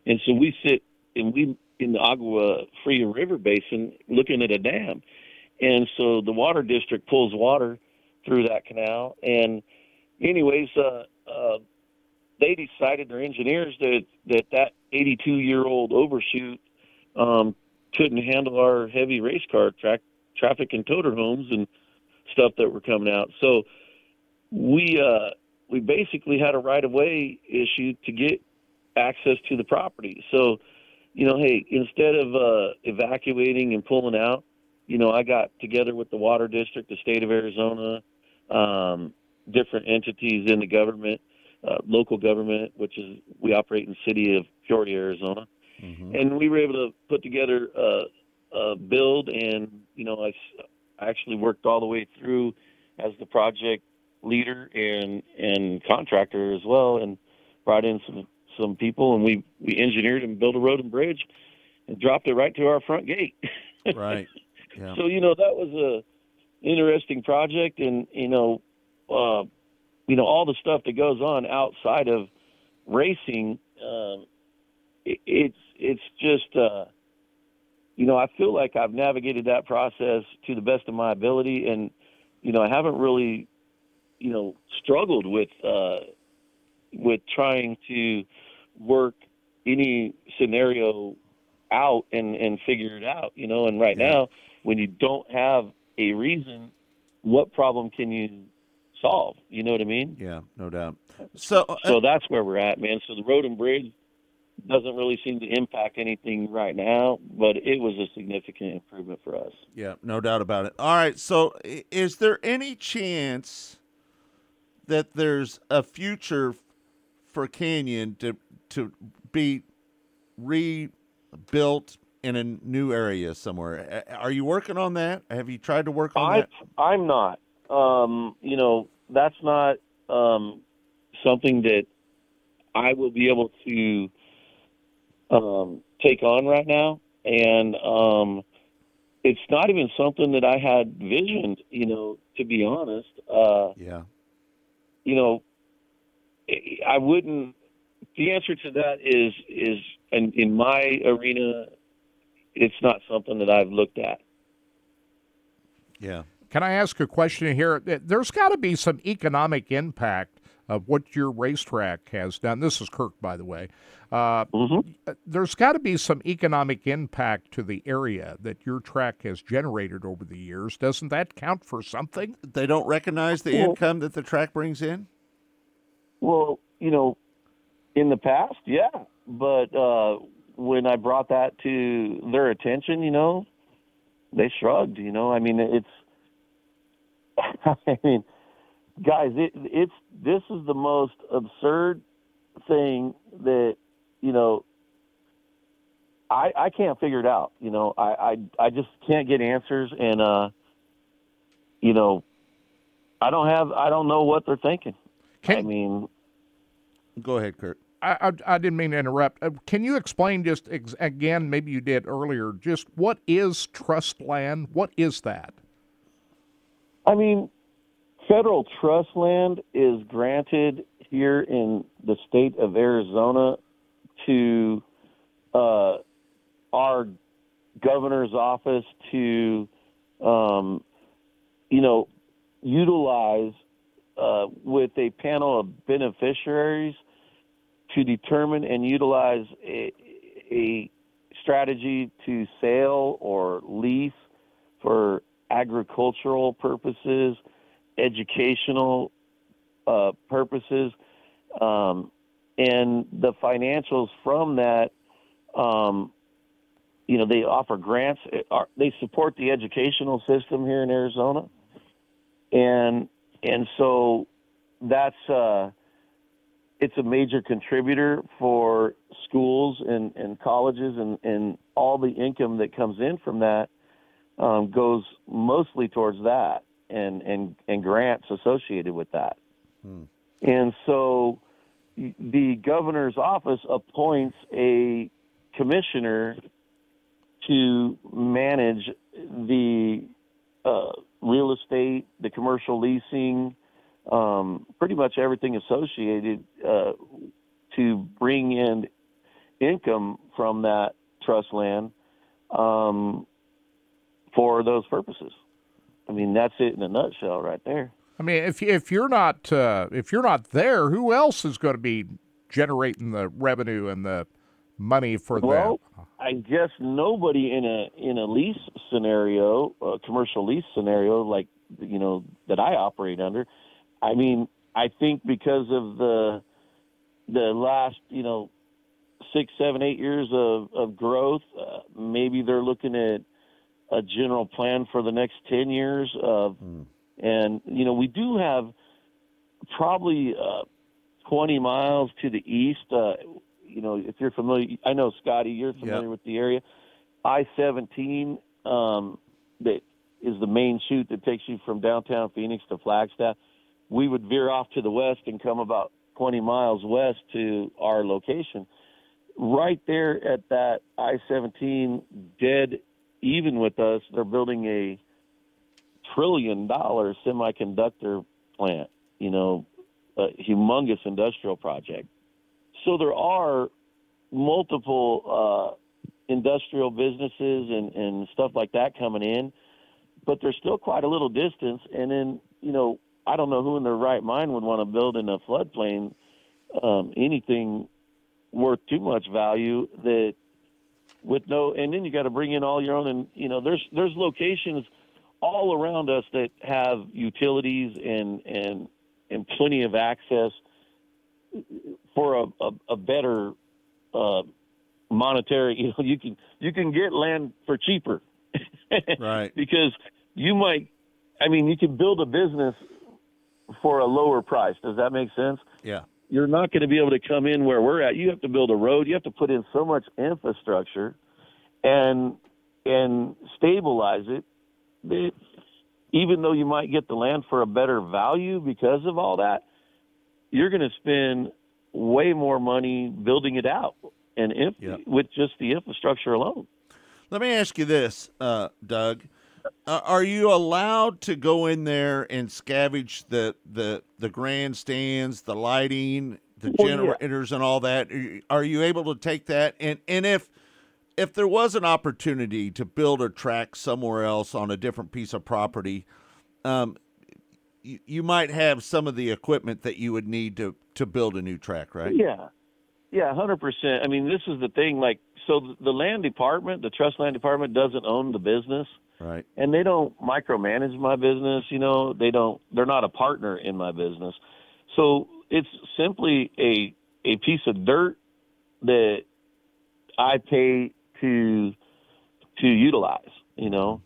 Speaker 6: And so we sit and we in the Agua Fria River Basin looking at a dam. And so the water district pulls water through that canal. And anyways, uh, uh, they decided their engineers that that that 82 year old overshoot um, couldn't handle our heavy race car track traffic and toter homes and stuff that were coming out. So we uh, we basically had a right of way issue to get access to the property. So you know, hey, instead of uh, evacuating and pulling out, you know, I got together with the water district, the state of Arizona, um, different entities in the government, uh, local government, which is we operate in the city of Peoria, Arizona, and we were able to put together a, a build. And you know, I actually worked all the way through as the project leader and and contractor as well, and brought in some some people, and we we engineered and built a road and bridge, and dropped it right to our front gate.
Speaker 2: Right. Yeah.
Speaker 6: So you know that was a interesting project, and you know, uh, you know all the stuff that goes on outside of racing. Um, it, it's it's just uh, you know I feel like I've navigated that process to the best of my ability, and you know I haven't really you know struggled with uh, with trying to work any scenario out and and figure it out you know? And right now when you don't have a reason what problem can you solve? You know what i mean?
Speaker 2: Yeah, no doubt. So, uh,
Speaker 6: so that's where we're at man. So the road and bridge doesn't really seem to impact anything right now but it was a significant improvement for us
Speaker 2: Yeah, no doubt about it. All right, so is there any chance that there's a future for Canyon to to be rebuilt in a new area somewhere? Are you working on that? Have you tried to work on
Speaker 6: I,
Speaker 2: that?
Speaker 6: I'm not. Um, you know, that's not um, something that I will be able to um, take on right now, and um, it's not even something that I had visioned. You know, to be honest. Uh,
Speaker 2: Yeah.
Speaker 6: you know, I wouldn't. The answer to that is is in, in my arena, it's not something that I've looked at.
Speaker 2: Yeah.
Speaker 3: Can I ask a question here? There's got to be some economic impact of what your racetrack has done. This is Kirk, by the way. Uh,
Speaker 6: Mm-hmm.
Speaker 3: There's got to be some economic impact to the area that your track has generated over the years. Doesn't that count for something?
Speaker 2: They don't recognize the
Speaker 6: Well-
Speaker 2: income that the track brings in.
Speaker 6: Well, you know, in the past, yeah, but uh, when I brought that to their attention, you know, they shrugged. You know, I mean, it's. I mean, guys, it, it's this is the most absurd thing that you know. I I can't figure it out. You know, I I I just can't get answers, and uh, you know, I don't have I don't know what they're thinking. I mean,
Speaker 2: go ahead, Kurt.
Speaker 3: I, I, I didn't mean to interrupt. Uh, can you explain just ex- again, maybe you did earlier, just what is trust land? What is that?
Speaker 6: I mean, federal trust land is granted here in the state of Arizona to uh, our governor's office to, um, you know, utilize uh, with a panel of beneficiaries to determine and utilize a, a strategy to sale or lease for agricultural purposes, educational uh, purposes, um, and the financials from that. Um, you know, they offer grants. uh, They support the educational system here in Arizona, and and so that's uh, it's a major contributor for schools and, and colleges and, and all the income that comes in from that um, goes mostly towards that and, and, and grants associated with that. And so the governor's office appoints a commissioner to manage the uh, real estate, the commercial leasing, um, pretty much everything associated uh, to bring in income from that trust land um, for those purposes. I mean, that's it in a nutshell, right there.
Speaker 3: I mean, if if you're not uh, if you're not there, who else is going to be generating the revenue and the money for
Speaker 6: Well, I guess nobody in a in a lease scenario, a commercial lease scenario like you know that I operate under. I mean, I think because of the the last you know six, seven, eight years of of growth, uh, maybe they're looking at a general plan for the next ten years of, and you know we do have probably uh, 20 miles to the east. Uh, you know, if you're familiar, I know Scotty, you're familiar with the area. I-17 um, that is the main chute that takes you from downtown Phoenix to Flagstaff. We would veer off to the west and come about 20 miles west to our location. Right there at that I-17, dead even with us, they're building a trillion dollar semiconductor plant. You know, a humongous industrial project. So there are multiple uh, industrial businesses and, and stuff like that coming in, but there's still quite a little distance. And then, you know, I don't know who in their right mind would want to build in a floodplain um, anything worth too much value that with no, and then you got to bring in all your own. And you know, there's there's locations all around us that have utilities and and and plenty of access for a, a, a better uh, monetary. You know, you can you can get land for cheaper,
Speaker 2: right?
Speaker 6: Because you might, I mean, you can build a business for a lower price. Does that make sense?
Speaker 2: Yeah.
Speaker 6: You're not going to be able to come in where we're at. You have to build a road. You have to put in so much infrastructure, and and stabilize it. That even though you might get the land for a better value because of all that, you're going to spend way more money building it out and inf- with just the infrastructure alone.
Speaker 2: Let me ask you this, uh, Doug. Uh, are you allowed to go in there and scavenge the, the, the grandstands, the lighting, the
Speaker 6: yeah.
Speaker 2: generators, and all that? Are you able to take that? And and if if there was an opportunity to build a track somewhere else on a different piece of property, um, you, you might have some of the equipment that you would need to to build a new track, right?
Speaker 6: Yeah, yeah, hundred percent. I mean, this is the thing. Like, so the land department, the trust land department, doesn't own the business,
Speaker 2: Right.
Speaker 6: and they don't micromanage my business. You know, they don't. They're not a partner in my business. So it's simply a a piece of dirt that I pay to to utilize. You know,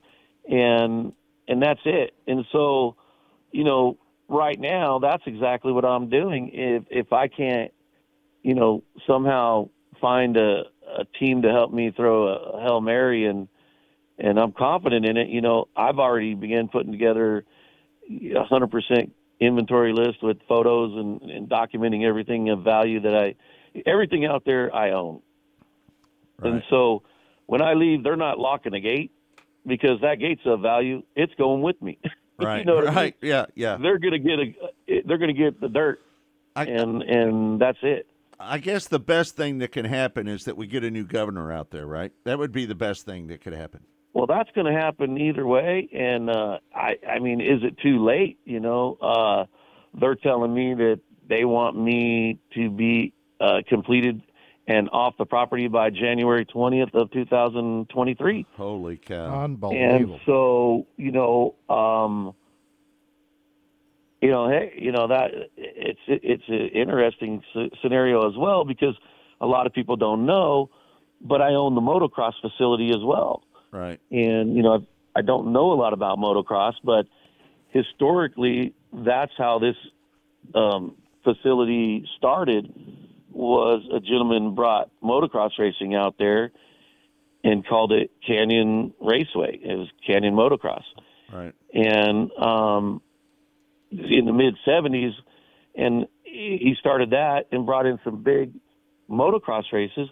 Speaker 6: and and that's it. And so, you know, right now that's exactly what I'm doing. If if I can't, you know, somehow find a a team to help me throw a, hail mary and and I'm confident in it. You know, I've already began putting together a hundred percent inventory list with photos and, and documenting everything of value that I, everything out there I own. And so when I leave, they're not locking the gate because that gate's of value. It's going with me.
Speaker 2: Right.
Speaker 6: you know what I mean?
Speaker 2: right. Yeah. Yeah.
Speaker 6: They're gonna get a, they're gonna get the dirt, and and that's it.
Speaker 2: I guess the best thing that can happen is that we get a new governor out there, right? That would be the best thing that could happen.
Speaker 6: Well, that's going to happen either way, and uh, I, I mean, is it too late? You know, uh, they're telling me that they want me to be uh, completed and off the property by January twentieth of two thousand twenty-three.
Speaker 2: Holy cow! Unbelievable.
Speaker 6: And so, you know, um, you know, hey, you know that it's it's an interesting scenario as well because a lot of people don't know, but I own the motocross facility as well.
Speaker 2: Right.
Speaker 6: And you know, I don't know a lot about motocross, but historically, that's how this um, facility started. Was a gentleman brought motocross racing out there and called it Canyon Raceway. It was Canyon Motocross
Speaker 2: Right.
Speaker 6: and um, in the mid 70s, and he started that and brought in some big motocross races,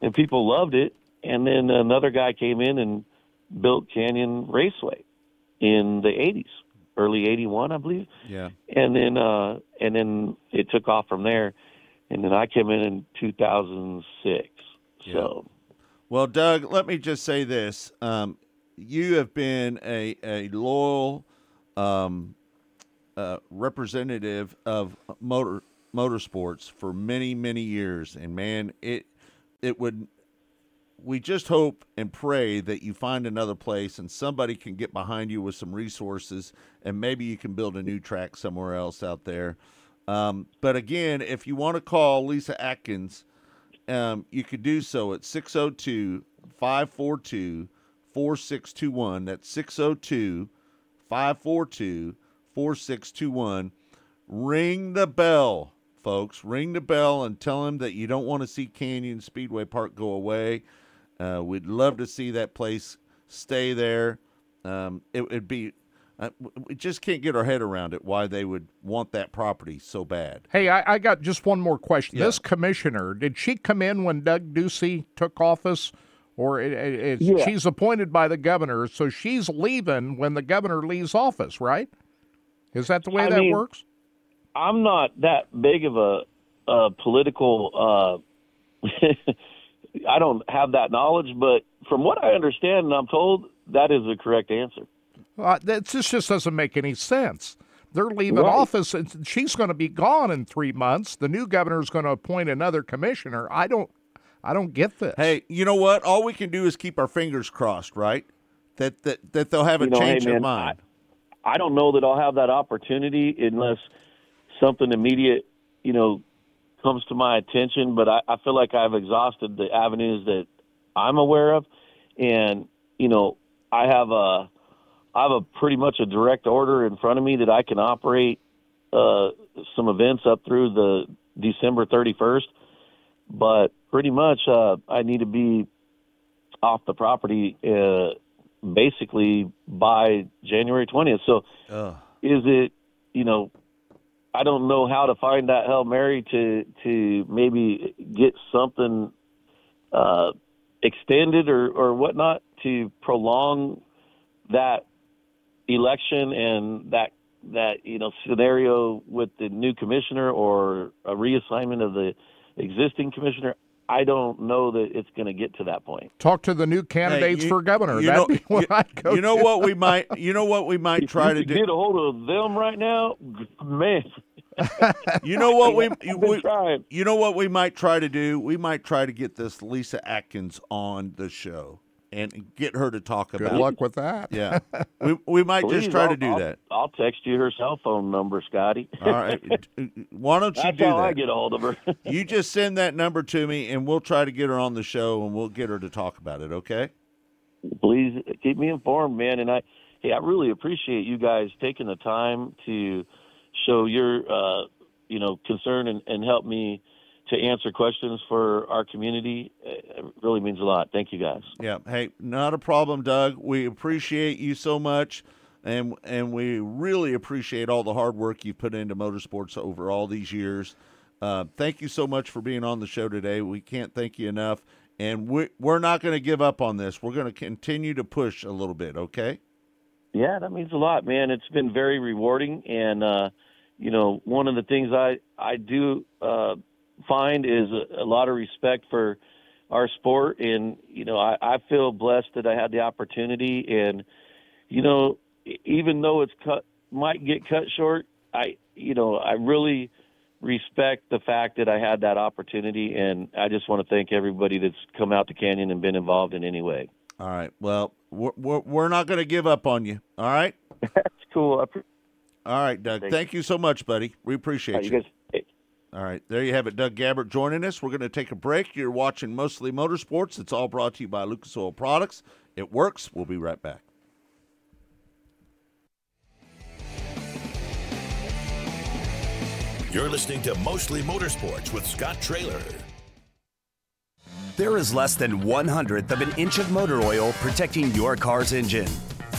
Speaker 6: and people loved it. And then another guy came in and built Canyon Raceway in the 80s, early 81, I believe.
Speaker 2: Yeah.
Speaker 6: And then uh, and then it took off from there. And then I came in in 2006. So
Speaker 2: Well, Doug, let me just say this: um, you have been a a loyal um, uh, representative of motor motorsports for many many years, and man, it it would. We just hope and pray that you find another place and somebody can get behind you with some resources, and maybe you can build a new track somewhere else out there. Um, but again, if you want to call Lisa Atkins, um, you could do so at 602 542 4621. That's 602 542 4621. Ring the bell, folks. Ring the bell and tell them that you don't want to see Canyon Speedway Park go away. Uh, we'd love to see that place stay there. Um, it would be, uh, we just can't get our head around it why they would want that property so bad.
Speaker 3: Hey, I, I got just one more question. This commissioner, did she come in when Doug Ducey took office? Or it, it, it's-
Speaker 6: Yeah.
Speaker 3: she's appointed by the governor, so she's leaving when the governor leaves office, right? Is that the way
Speaker 6: I
Speaker 3: that
Speaker 6: mean,
Speaker 3: works?
Speaker 6: I'm not that big of a, a political. Uh, I don't have that knowledge, but from what I understand and I'm told, that is the correct answer.
Speaker 3: Uh, that this just doesn't make any sense. They're leaving
Speaker 6: Right.
Speaker 3: office, and she's going to be gone in three months. The new governor is going to appoint another commissioner. I don't, I don't get this.
Speaker 2: Hey, you know what? All we can do is keep our fingers crossed, right? That that, that they'll have a
Speaker 6: You know, hey,
Speaker 2: change of
Speaker 6: man,
Speaker 2: mind.
Speaker 6: I don't know that I'll have that opportunity unless something immediate, you know, comes to my attention. But I, I feel like I've exhausted the avenues that I'm aware of, and you know, I have a, I have a pretty much a direct order in front of me that I can operate uh, some events up through the December 31st. But pretty much, uh, I need to be off the property uh, basically by January 20th. So
Speaker 2: Ugh.
Speaker 6: is it, you know, I don't know how to find that Hail Mary to, to maybe get something uh, extended or, or whatnot to prolong that election and that that you know scenario with the new commissioner or a reassignment of the existing commissioner. I don't know that it's going to get to that point.
Speaker 3: Talk to the new candidates
Speaker 2: you-
Speaker 3: for governor.
Speaker 2: you
Speaker 3: That'd
Speaker 2: know-
Speaker 3: be what
Speaker 2: you-
Speaker 3: I'd go
Speaker 2: You know
Speaker 3: to.
Speaker 2: what we might you know what we might try to do.
Speaker 6: get a hold of them right now, man.
Speaker 2: You know what we, we you know what we might try to do? We might try to get this Lisa Atkins on the show and get her to talk
Speaker 3: Good
Speaker 2: about Good
Speaker 3: luck with that.
Speaker 2: Yeah. We we might
Speaker 6: Please,
Speaker 2: just try to
Speaker 6: I'll-
Speaker 2: do
Speaker 6: I'll-
Speaker 2: that.
Speaker 6: I'll text you her cell phone number, Scotty.
Speaker 2: All right. Why don't you
Speaker 6: That's
Speaker 2: do
Speaker 6: how
Speaker 2: that?
Speaker 6: I get a hold of her.
Speaker 2: you just send that number to me and we'll try to get her on the show and we'll get her to talk about it, okay?
Speaker 6: Please keep me informed, man. And I, hey, I really appreciate you guys taking the time to show your, uh, you know, concern and, and help me to answer questions for our community. It really means a lot. Thank you, guys.
Speaker 2: Yeah. Hey, not a problem, Doug. We appreciate you so much, and and we really appreciate all the hard work you've put into motorsports over all these years. Uh, thank you so much for being on the show today. We can't thank you enough, and we we're not going to give up on this. We're going to continue to push a little bit. Okay.
Speaker 6: Yeah, that means a lot, man. It's been very rewarding, and uh, you know, one of the things I I do uh, find is a, a lot of respect for our sport, and you know, I, I feel blessed that I had the opportunity, and you know, even though it's cut might get cut short, I you know, I really respect the fact that I had that opportunity, and I just want to thank everybody that's come out to Canyon and been involved in any way.
Speaker 2: All right. Well, we're we're, we're not going to give up on you. All right.
Speaker 6: That's cool. I pre-
Speaker 2: All right, Doug.
Speaker 6: Thank
Speaker 2: Thank you so much, buddy. We appreciate
Speaker 6: right,
Speaker 2: you.
Speaker 6: you guys-
Speaker 2: All right, there you have it. Doug Gabbard joining us. We're going to take a break. You're watching Mostly Motorsports. It's all brought to you by Lucas Oil Products. It works. We'll be right back.
Speaker 1: You're listening to Mostly Motorsports with Scott Traylor.
Speaker 5: There is less than one hundredth of an inch of motor oil protecting your car's engine.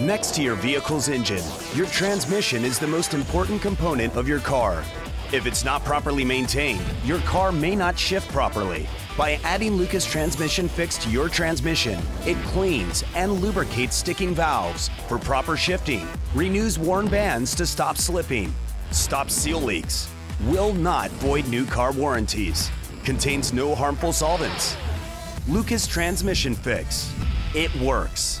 Speaker 5: Next to your vehicle's engine, your transmission is the most important component of your car. If it's not properly maintained, your car may not shift properly. By adding Lucas Transmission Fix to your transmission, it cleans and lubricates sticking valves for proper shifting, renews worn bands to stop slipping, stops seal leaks, will not void new car warranties, contains no harmful solvents. Lucas Transmission Fix. It works.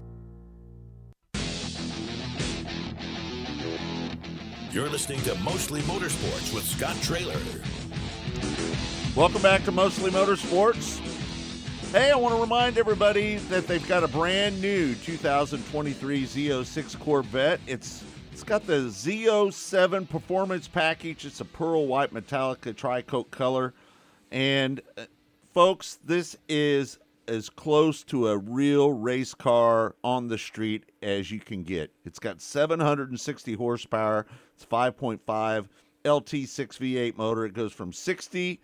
Speaker 1: You're listening to Mostly Motorsports with Scott Traylor.
Speaker 2: Welcome back to Mostly Motorsports. Hey, I want to remind everybody that they've got a brand new 2023 Z06 Corvette. It's it's got the Z07 performance package. It's a pearl white Metallica tri-coat color, and uh, folks, this is as close to a real race car on the street as you can get. It's got 760 horsepower. It's 5.5 LT6 V8 motor. It goes from 60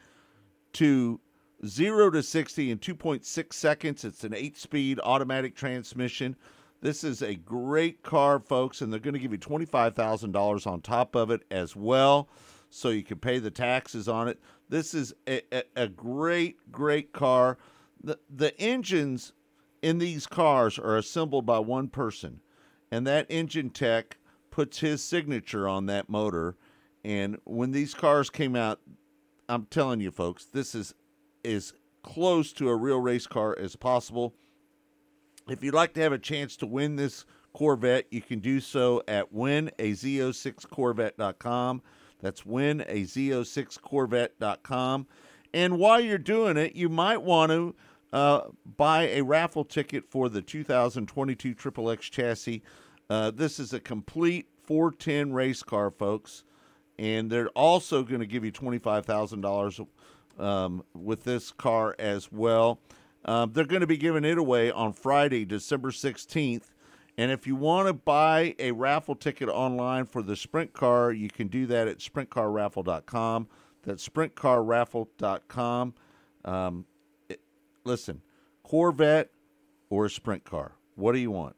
Speaker 2: to 0 to 60 in 2.6 seconds. It's an 8-speed automatic transmission. This is a great car, folks, and they're going to give you $25,000 on top of it as well so you can pay the taxes on it. This is a, a, a great, great car the the engines in these cars are assembled by one person, and that engine tech puts his signature on that motor. And when these cars came out, I'm telling you, folks, this is as close to a real race car as possible. If you'd like to have a chance to win this Corvette, you can do so at winaz06corvette.com. That's winaz06corvette.com. And while you're doing it, you might want to uh, buy a raffle ticket for the 2022 Triple X chassis. Uh, this is a complete 410 race car, folks, and they're also going to give you $25,000 um, with this car as well. Um, they're going to be giving it away on Friday, December 16th. And if you want to buy a raffle ticket online for the sprint car, you can do that at sprintcarraffle.com. That's sprintcarraffle.com. Um, listen, Corvette or a sprint car. What do you want?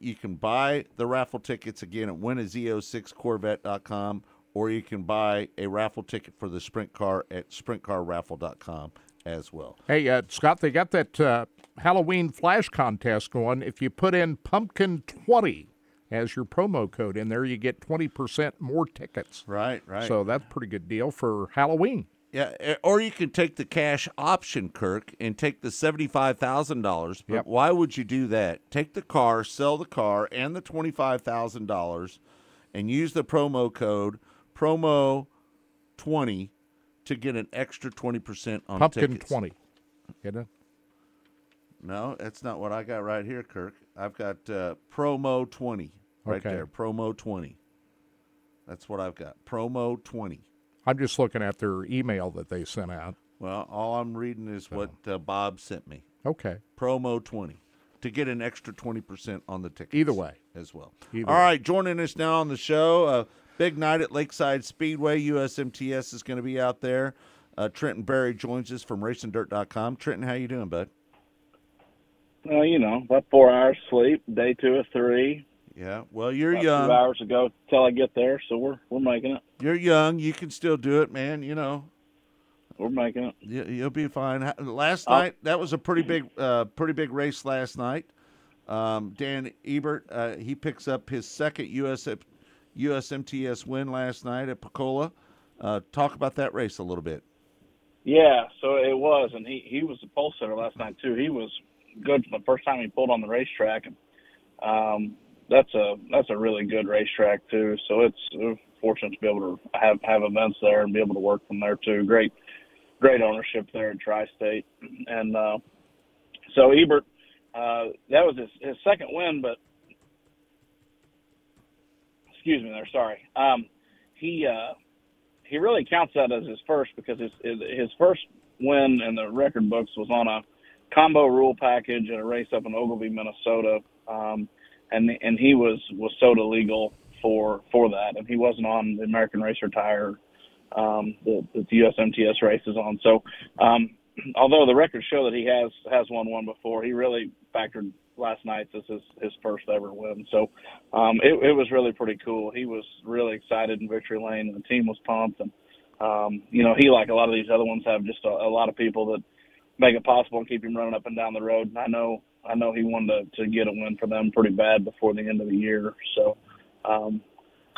Speaker 2: You can buy the raffle tickets again at winaz06corvette.com or you can buy a raffle ticket for the sprint car at sprintcarraffle.com as well.
Speaker 3: Hey, uh, Scott, they got that uh, Halloween flash contest going. If you put in pumpkin 20 as your promo code in there, you get 20% more tickets.
Speaker 2: Right, right.
Speaker 3: So that's a pretty good deal for Halloween.
Speaker 2: Yeah, eh, or you can take the cash option, Kirk, and take the seventy-five thousand dollars. But
Speaker 3: Yep.
Speaker 2: why would you do that? Take the car, sell the car, and the twenty-five thousand dollars, and use the promo code promo twenty to get an extra twenty percent on
Speaker 3: Pumpkin
Speaker 2: tickets.
Speaker 3: 20. Get it?
Speaker 2: No, that's not what I got right here, Kirk. I've got uh, promo twenty right
Speaker 3: Okay.
Speaker 2: there. Promo twenty. That's what I've got. Promo twenty.
Speaker 3: I'm just looking at their email that they sent out.
Speaker 2: Well, all I'm reading is what uh, Bob sent me.
Speaker 3: Okay.
Speaker 2: Promo 20 to get an extra 20% on the tickets.
Speaker 3: Either way.
Speaker 2: As well.
Speaker 3: Either
Speaker 2: All right, joining us now on the show, uh, big night at Lakeside Speedway. USMTS is going to be out there. Uh, Trenton Berry joins us from RacingDirt.com. Trenton, how you doing, bud?
Speaker 7: Well, you know, about four hours sleep, day two of three.
Speaker 2: Yeah. Well, you're
Speaker 7: About
Speaker 2: young.
Speaker 7: Two hours ago till I get there, so we're we're making it.
Speaker 2: You're young. You can still do it, man. You know.
Speaker 7: We're making it.
Speaker 2: You, you'll be fine. Last
Speaker 7: I'll-
Speaker 2: night, that was a pretty big, uh, pretty big race last night. Um, Dan Ebert, uh, he picks up his second US USMTS win last night at Pocola. Uh, talk about that race a little bit.
Speaker 7: Yeah, so it was, and he he was the pole setter last night too. He was good from the first time he pulled on the racetrack, and um, that's a that's a really good racetrack too. So it's fortunate to be able to have have events there and be able to work from there too. Great, great ownership there in Tri-State, and uh, so Ebert, uh, that was his his second win, but excuse me there. Sorry. Um, he uh, he really counts that as his first because his his first win in the record books was on a combo rule package at a race up in Ogilvie, Minnesota, um, and and he was was soda legal for for that, and he wasn't on the American Racer Tire um, that, the USMTS race is on. So, um, although the records show that he has has won one before, he really factored last night's as his his first ever win. So, um, it, it was really pretty cool. He was really excited in victory lane, and the team was pumped. And um, you know, he like a lot of these other ones have just a, a lot of people that make it possible and keep him running up and down the road. And I know I know he wanted to, to get a win for them pretty bad before the end of the year. So, um,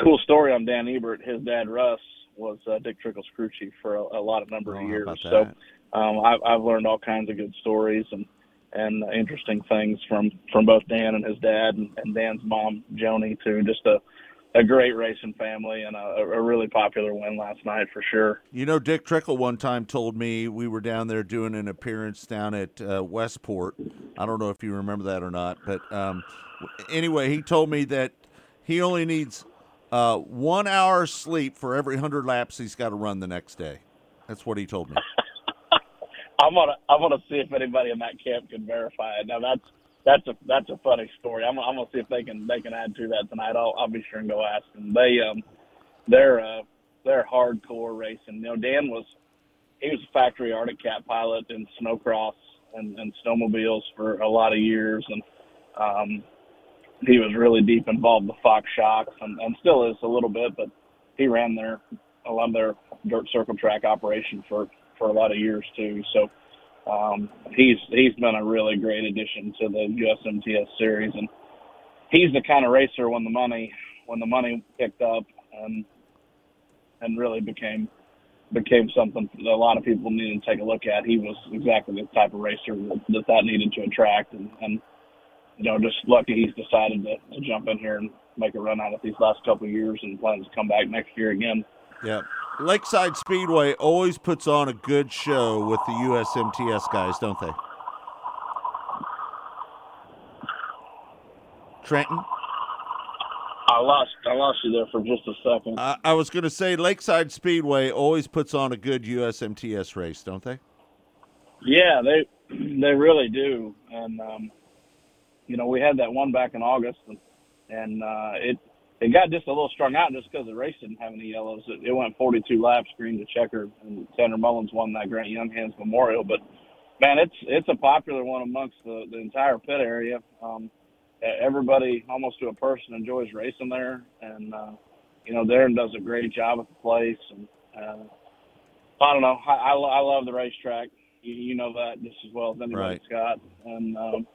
Speaker 7: cool story on Dan Ebert. His dad Russ was uh, Dick Trickle's crew chief for a, a lot of number
Speaker 2: Oh,
Speaker 7: of years. So um, I've, I've learned all kinds of good stories and and interesting things from from both Dan and his dad and, and Dan's mom Joni too. Just a a great racing family and a, a really popular win last night for sure.
Speaker 2: You know, Dick Trickle one time told me we were down there doing an appearance down at uh, Westport. I don't know if you remember that or not, but um, anyway, he told me that he only needs uh, one hour sleep for every hundred laps he's got to run the next day. That's what he told me.
Speaker 7: I'm gonna I'm gonna see if anybody in that camp can verify it. Now that's that's a that's a funny story. I'm, I'm gonna see if they can they can add to that tonight. I'll I'll be sure and go ask them. They um they're uh they're hardcore racing. You know, Dan was he was a factory Arctic Cat pilot in snowcross and, and snowmobiles for a lot of years, and um he was really deep involved with Fox Shocks and, and still is a little bit, but he ran their a lot of their dirt circle track operation for for a lot of years too. So um, he's he's been a really great addition to the USMTS series, and he's the kind of racer when the money when the money picked up and and really became became something that a lot of people needed to take a look at. He was exactly the type of racer that that, needed to attract, and, and you know just lucky he's decided to, to jump in here and make a run out of these last couple of years, and plans to come back next year again.
Speaker 2: Yeah. Lakeside Speedway always puts on a good show with the USMTS guys, don't they? Trenton?
Speaker 7: I lost I lost you there for just a second.
Speaker 2: I, I was going to say Lakeside Speedway always puts on a good USMTS race, don't they?
Speaker 7: Yeah, they they really do, and um, you know we had that one back in August, and, and uh, it it got just a little strung out just because the race didn't have any yellows. It, it went 42 laps, green to checker, and Sandra Mullins won that Grant Junghans Memorial. But man, it's it's a popular one amongst the the entire pit area. Um, everybody, almost to a person, enjoys racing there, and uh, you know Darren does a great job at the place, and uh, I don't know, I, I, I love the racetrack. You, you know that just as well as anybody,
Speaker 2: Right.
Speaker 7: Scott, and um,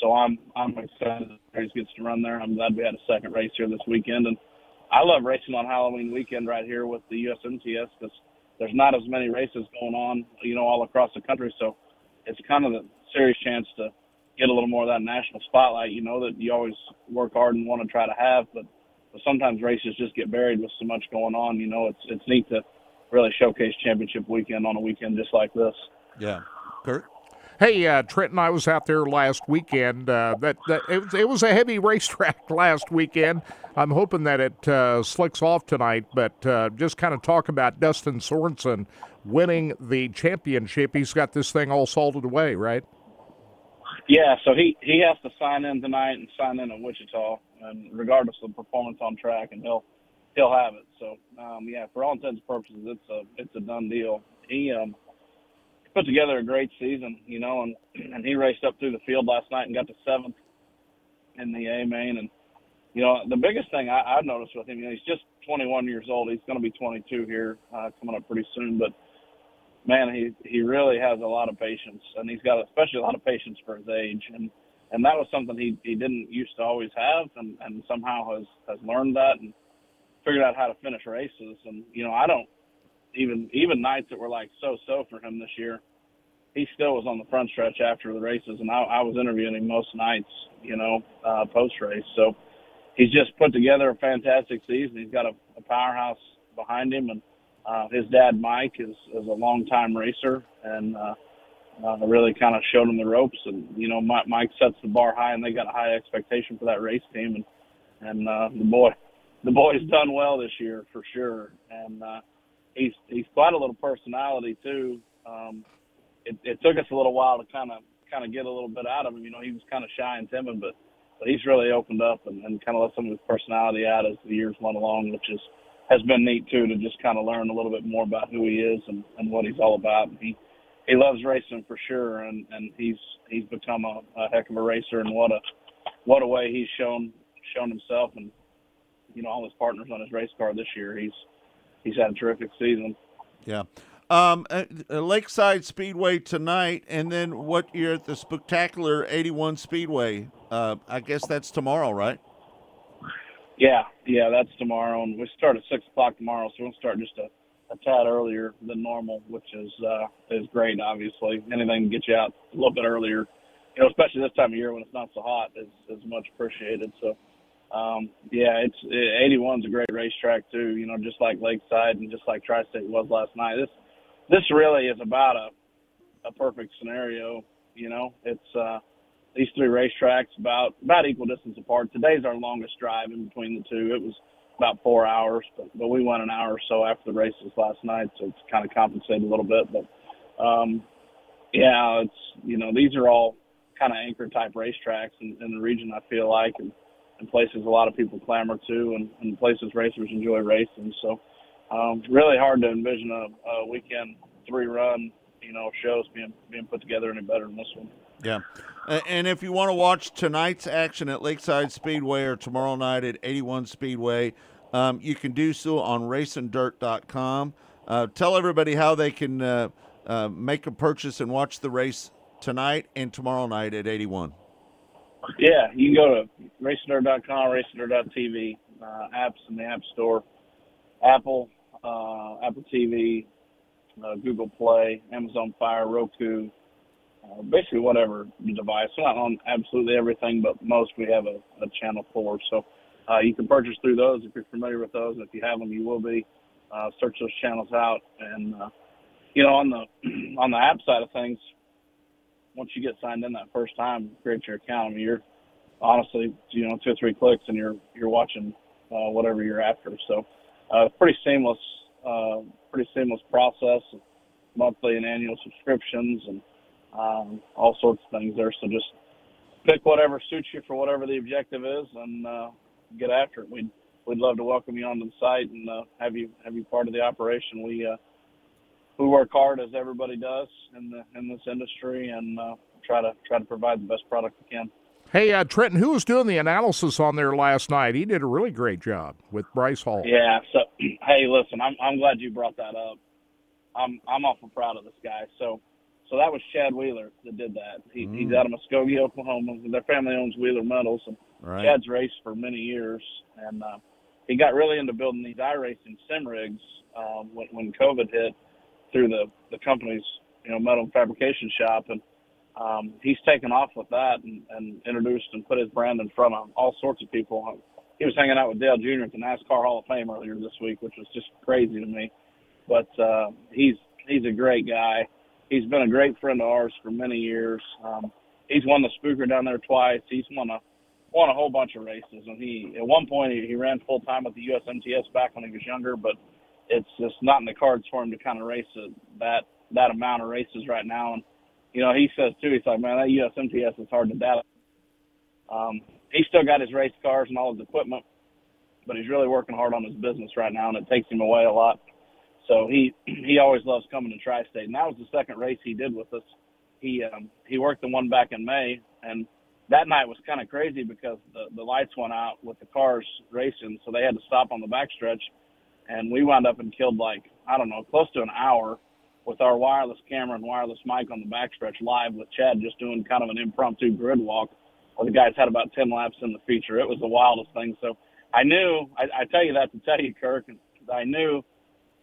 Speaker 7: so I'm I'm excited that Grace gets to run there. I'm glad we had a second race here this weekend, and I love racing on Halloween weekend right here with the USMTS because there's not as many races going on, you know, all across the country. So it's kind of the serious chance to get a little more of that national spotlight. You know that you always work hard and want to try to have, but but sometimes races just get buried with so much going on. You know, it's it's neat to really showcase championship weekend on a weekend just like this.
Speaker 2: Yeah. Kirk?
Speaker 3: Hey, uh, Trenton, I was out there last weekend. Uh, that, that it, was- it was a heavy racetrack last weekend. I'm hoping that it uh, slicks off tonight, but uh, just kind of talk about Dustin Sorensen winning the championship. He's got this thing all salted away, right?
Speaker 7: Yeah, so he he has to sign in tonight and sign in in Wichita, and regardless of performance on track, and he'll he'll have it. So um, yeah, for all intents and purposes, it's a it's a done deal. He um put together a great season, you know, and and he raced up through the field last night and got to seventh in the A main, and you know the biggest thing I, I've noticed with him, you know, he's just 21 years old. He's going to be 22 here uh, coming up pretty soon, but man, he he really has a lot of patience, and he's got especially a lot of patience for his age, and and that was something he he didn't used to always have, and and somehow has has learned that and figured out how to finish races. And you know, I don't even even nights that were like so so for him this year, he still was on the front stretch after the races, and I, I was interviewing him most nights, you know, uh, post race. So he's just put together a fantastic season. He's got a, a powerhouse behind him, and uh, his dad Mike is is a longtime racer, and uh, uh, really kind of showed him the ropes. And you know, Mike, Mike sets the bar high, and they got a high expectation for that race team. And and uh, the boy, the boy's done well this year for sure, and uh, he's he's quite a little personality too. Um, it, it took us a little while to kind of kind of get a little bit out of him. You know, he was kind of shy and timid, but but he's really opened up and, and kind of let some of his personality out as the years went along, which is has been neat too to just kind of learn a little bit more about who he is and, and what he's all about. And he he loves racing for sure, and and he's he's become a, a heck of a racer, and what a what a way he's shown shown himself and you know all his partners on his race car this year. He's he's had a terrific season.
Speaker 2: Yeah. Um, uh, uh, Lakeside Speedway tonight, and then what you're at the spectacular 81 Speedway. Uh, I guess that's tomorrow, right?
Speaker 7: Yeah, yeah, that's tomorrow, and we start at six o'clock tomorrow, so we'll start just a, a tad earlier than normal, which is uh, is great. Obviously, anything to get you out a little bit earlier, you know, especially this time of year when it's not so hot, is is much appreciated. So, um, yeah, it's it, 81's a great racetrack too. You know, just like Lakeside and just like Tri-State was last night. This really is about a a perfect scenario. You know, it's uh, these three racetracks about about equal distance apart. Today's our longest drive in between the two. It was about four hours, but, but we went an hour or so after the races last night, so it's kind of compensated a little bit. But um, yeah, it's you know these are all kind of anchor type racetracks in, in the region. I feel like and, and places a lot of people clamor to, and, and places racers enjoy racing. So um, really hard to envision a, a weekend three run you know shows being being put together any better than this one.
Speaker 2: Yeah. And if you want to watch tonight's action at Lakeside Speedway or tomorrow night at 81 Speedway, um, you can do so on racingdirt.com. Uh, tell everybody how they can uh, uh, make a purchase and watch the race tonight and tomorrow night at 81.
Speaker 7: Yeah, you can go to racingdirt.com, racingdirt.tv, uh, apps in the App Store, Apple, uh, Apple TV, uh, Google Play, Amazon Fire, Roku, uh, basically whatever device. We're not on absolutely everything, but most we have a, a channel for. So uh, you can purchase through those if you're familiar with those. If you have them, you will be. Uh, search those channels out, and uh, you know on the on the app side of things, once you get signed in that first time, create your account. I mean, you're honestly, you know, two or three clicks, and you're you're watching uh, whatever you're after. So, uh, pretty seamless, uh, pretty seamless process, monthly and annual subscriptions, and um, all sorts of things there. So just pick whatever suits you for whatever the objective is, and uh, get after it. We'd we'd love to welcome you onto the site and uh, have you have you part of the operation. We uh, we work hard as everybody does in the in this industry, and uh, try to try to provide the best product we can.
Speaker 3: Hey, uh, Trenton, who was doing the analysis on there last night? He did a really great job with Bryce Hall.
Speaker 7: Yeah. So, hey, listen, I'm I'm glad you brought that up. I'm I'm awful proud of this guy. So, so that was Chad Wheeler that did that. He, He's out of Muskogee, Oklahoma. Their family owns Wheeler Metals, and
Speaker 2: Right.
Speaker 7: Chad's raced for many years, and uh, he got really into building these iRacing sim rigs um, when when COVID hit through the the company's you know metal fabrication shop, and um, he's taken off with that and, and introduced and put his brand in front of all sorts of people. He was hanging out with Dale Jr. at the NASCAR Hall of Fame earlier this week, which was just crazy to me. But uh, he's he's a great guy. He's been a great friend of ours for many years. Um, he's won the Spooker down there twice. He's won a won a whole bunch of races, and he at one point he, he ran full time with the USMTS back when he was younger, but it's just not in the cards for him to kind of race a, that that amount of races right now. And you know, he says too, he's like, man, that USMTS is hard to data. Um, he's still got his race cars and all his equipment, but he's really working hard on his business right now, and it takes him away a lot. So he he always loves coming to Tri-State, and that was the second race he did with us. He um, he worked the one back in May, and that night was kind of crazy because the the lights went out with the cars racing, so they had to stop on the backstretch, and we wound up and killed like I don't know close to an hour with our wireless camera and wireless mic on the backstretch live with Chad just doing kind of an impromptu grid walk where the guys had about 10 laps in the feature. It was the wildest thing. So I knew, I, I tell you that to tell you, Kirk, I knew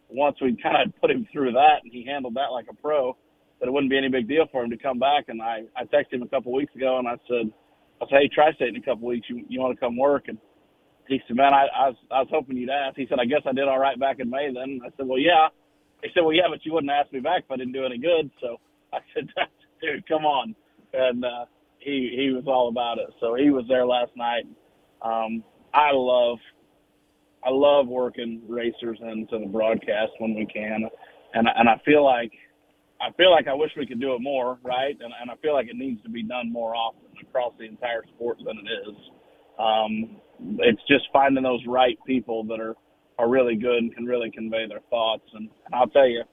Speaker 7: once we kind of put him through that and he handled that like a pro, that it wouldn't be any big deal for him to come back. And I, I texted him a couple weeks ago and I said, I said, hey, Tri-State in a couple weeks, you, you want to come work? And he said, man, I, I was, I was hoping you'd ask. He said, I guess I did all right back in May then. I said, well, yeah. He said, well, yeah, but you wouldn't ask me back if I didn't do any good. So I said, dude, come on. And, uh, he, he was all about it. So he was there last night. Um, I love, I love working racers into the broadcast when we can, and and I feel like I feel like I wish we could do it more, right? And and I feel like it needs to be done more often across the entire sport than it is. Um, it's just finding those right people that are are really good and can really convey their thoughts. And, and I'll tell you,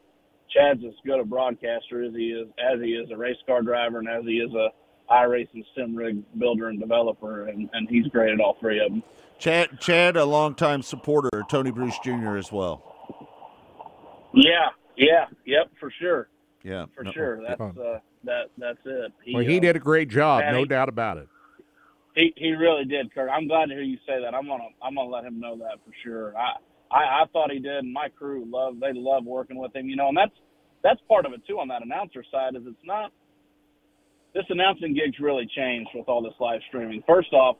Speaker 7: Chad's as good a broadcaster as he is as he is a race car driver and as he is a iRacing sim rig builder and developer, and, and he's great at all three of them.
Speaker 2: Chad, Chad, a longtime supporter, of Tony Bruce Jr. as well.
Speaker 7: Yeah, yeah, yep, for sure,
Speaker 2: Yeah,
Speaker 7: for
Speaker 2: no-
Speaker 7: sure. That's uh, that that's it. He,
Speaker 3: Well, he
Speaker 7: uh,
Speaker 3: did a great job,
Speaker 7: man,
Speaker 3: no
Speaker 7: he-
Speaker 3: doubt about it.
Speaker 7: He he really did, Kirk. I'm glad to hear you say that. I'm gonna I'm gonna let him know that for sure. I I, I thought he did, and my crew love they love working with him. You know, and that's that's part of it too on that announcer side is it's not this announcing gig's really changed with all this live streaming. First off,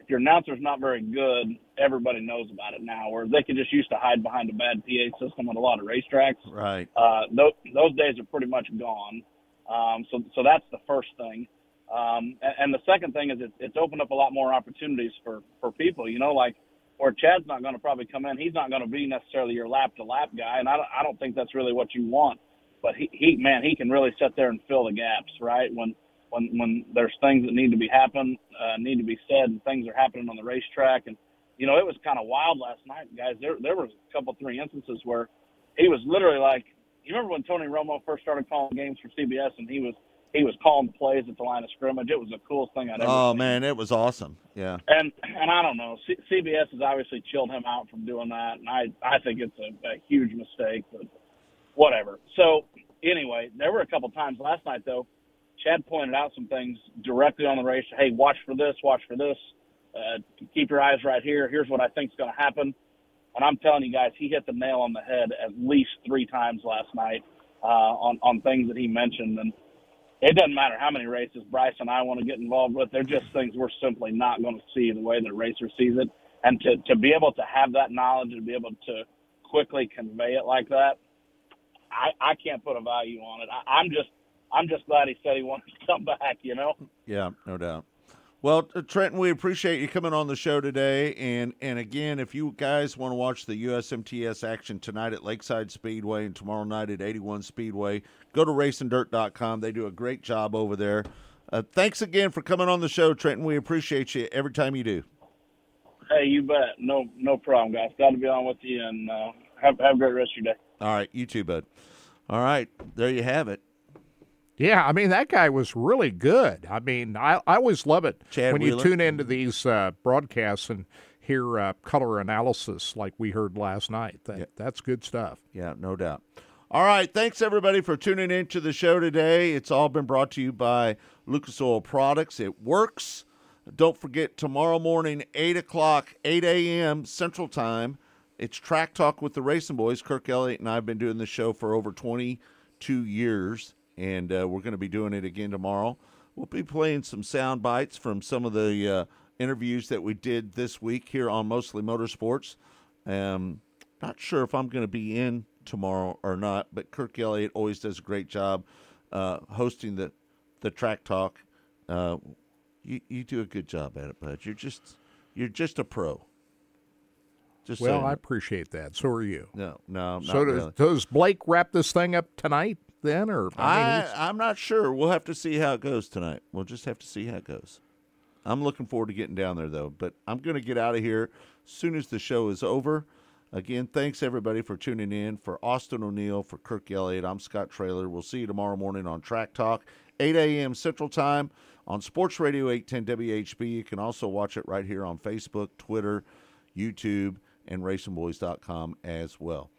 Speaker 7: if your announcer's not very good, everybody knows about it now. Where they could just used to hide behind a bad PA system at a lot of racetracks.
Speaker 2: Right.
Speaker 7: Uh, those, those days are pretty much gone. Um, so, so that's the first thing. Um, and, and the second thing is it, it's opened up a lot more opportunities for, for people, you know, like where Chad's not going to probably come in. He's not going to be necessarily your lap to lap guy. And I don't, I don't think that's really what you want, but he, he, man, he can really sit there and fill the gaps, right? When, when, when there's things that need to be happen, uh, need to be said and things are happening on the racetrack. And, you know, it was kind of wild last night, guys. There, there was a couple, three instances where he was literally like, you remember when Tony Romo first started calling games for CBS and he was he was calling the plays at the line of scrimmage. It was the coolest thing I'd ever
Speaker 2: Oh
Speaker 7: seen.
Speaker 2: man, it was awesome. Yeah.
Speaker 7: And and I don't know, C- CBS has obviously chilled him out from doing that, and I I think it's a, a huge mistake, but whatever. So anyway, there were a couple times last night though. Chad pointed out some things directly on the race. Hey, watch for this. Watch for this. Uh, keep your eyes right here. Here's what I think's going to happen. And I'm telling you guys, he hit the nail on the head at least three times last night uh, on on things that he mentioned. And it doesn't matter how many races Bryce and I want to get involved with. They're just things we're simply not going to see the way the racer sees it. And to to be able to have that knowledge and be able to quickly convey it like that, I I can't put a value on it. I, I'm just I'm just glad he said he wanted to come back. You know.
Speaker 2: Yeah, no doubt. Well, uh, Trenton, we appreciate you coming on the show today. And and again, if you guys want to watch the USMTS action tonight at Lakeside Speedway and tomorrow night at 81 Speedway, go to racingdirt.com. They do a great job over there. Uh, thanks again for coming on the show, Trenton. We appreciate you every time you do.
Speaker 7: Hey, you bet. No no problem, guys. Glad to be on with you, and uh, have have a great rest of your day.
Speaker 2: All right, you too, bud. All right, there you have it.
Speaker 3: Yeah, I mean that guy was really good. I mean, I, I always love it
Speaker 2: Chad
Speaker 3: when you tune into these uh, broadcasts and hear uh, color analysis like we heard last night. That that's good stuff.
Speaker 2: Yeah, no doubt. All right, thanks everybody for tuning in to the show today. It's all been brought to you by Lucas Oil Products. It works. Don't forget tomorrow morning, eight o'clock, eight a.m. Central Time. It's Track Talk with the RacinBoys. Kirk Elliott and I have been doing this show for over twenty-two years, and uh, we're going to be doing it again tomorrow. We'll be playing some sound bites from some of the uh, interviews that we did this week here on Mostly Motorsports. Um, not sure if I'm going to be in tomorrow or not, but Kirk Elliott always does a great job uh, hosting the the track talk. Uh, you you do a good job at it, bud. You're just you're just a pro. Just
Speaker 3: well,
Speaker 2: saying.
Speaker 3: I appreciate that. So are you.
Speaker 2: no no not
Speaker 3: so does,
Speaker 2: really.
Speaker 3: does Blake wrap this thing up tonight then, or I mean,
Speaker 2: I, I'm not sure. We'll have to see how it goes tonight. We'll just have to see how it goes. I'm looking forward to getting down there though, but I'm going to get out of here as soon as the show is over. Again, thanks everybody for tuning in. For Austin O'Neill, for Kirk Elliott, I'm Scott Traylor. We'll see you tomorrow morning on Track Talk, 8 a.m. Central Time on Sports Radio 810 WHB. You can also watch it right here on Facebook, Twitter, YouTube, and RacinBoys.com as well.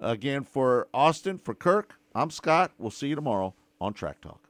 Speaker 2: Again, for Austin, for Kirk, I'm Scott. We'll see you tomorrow on Track Talk.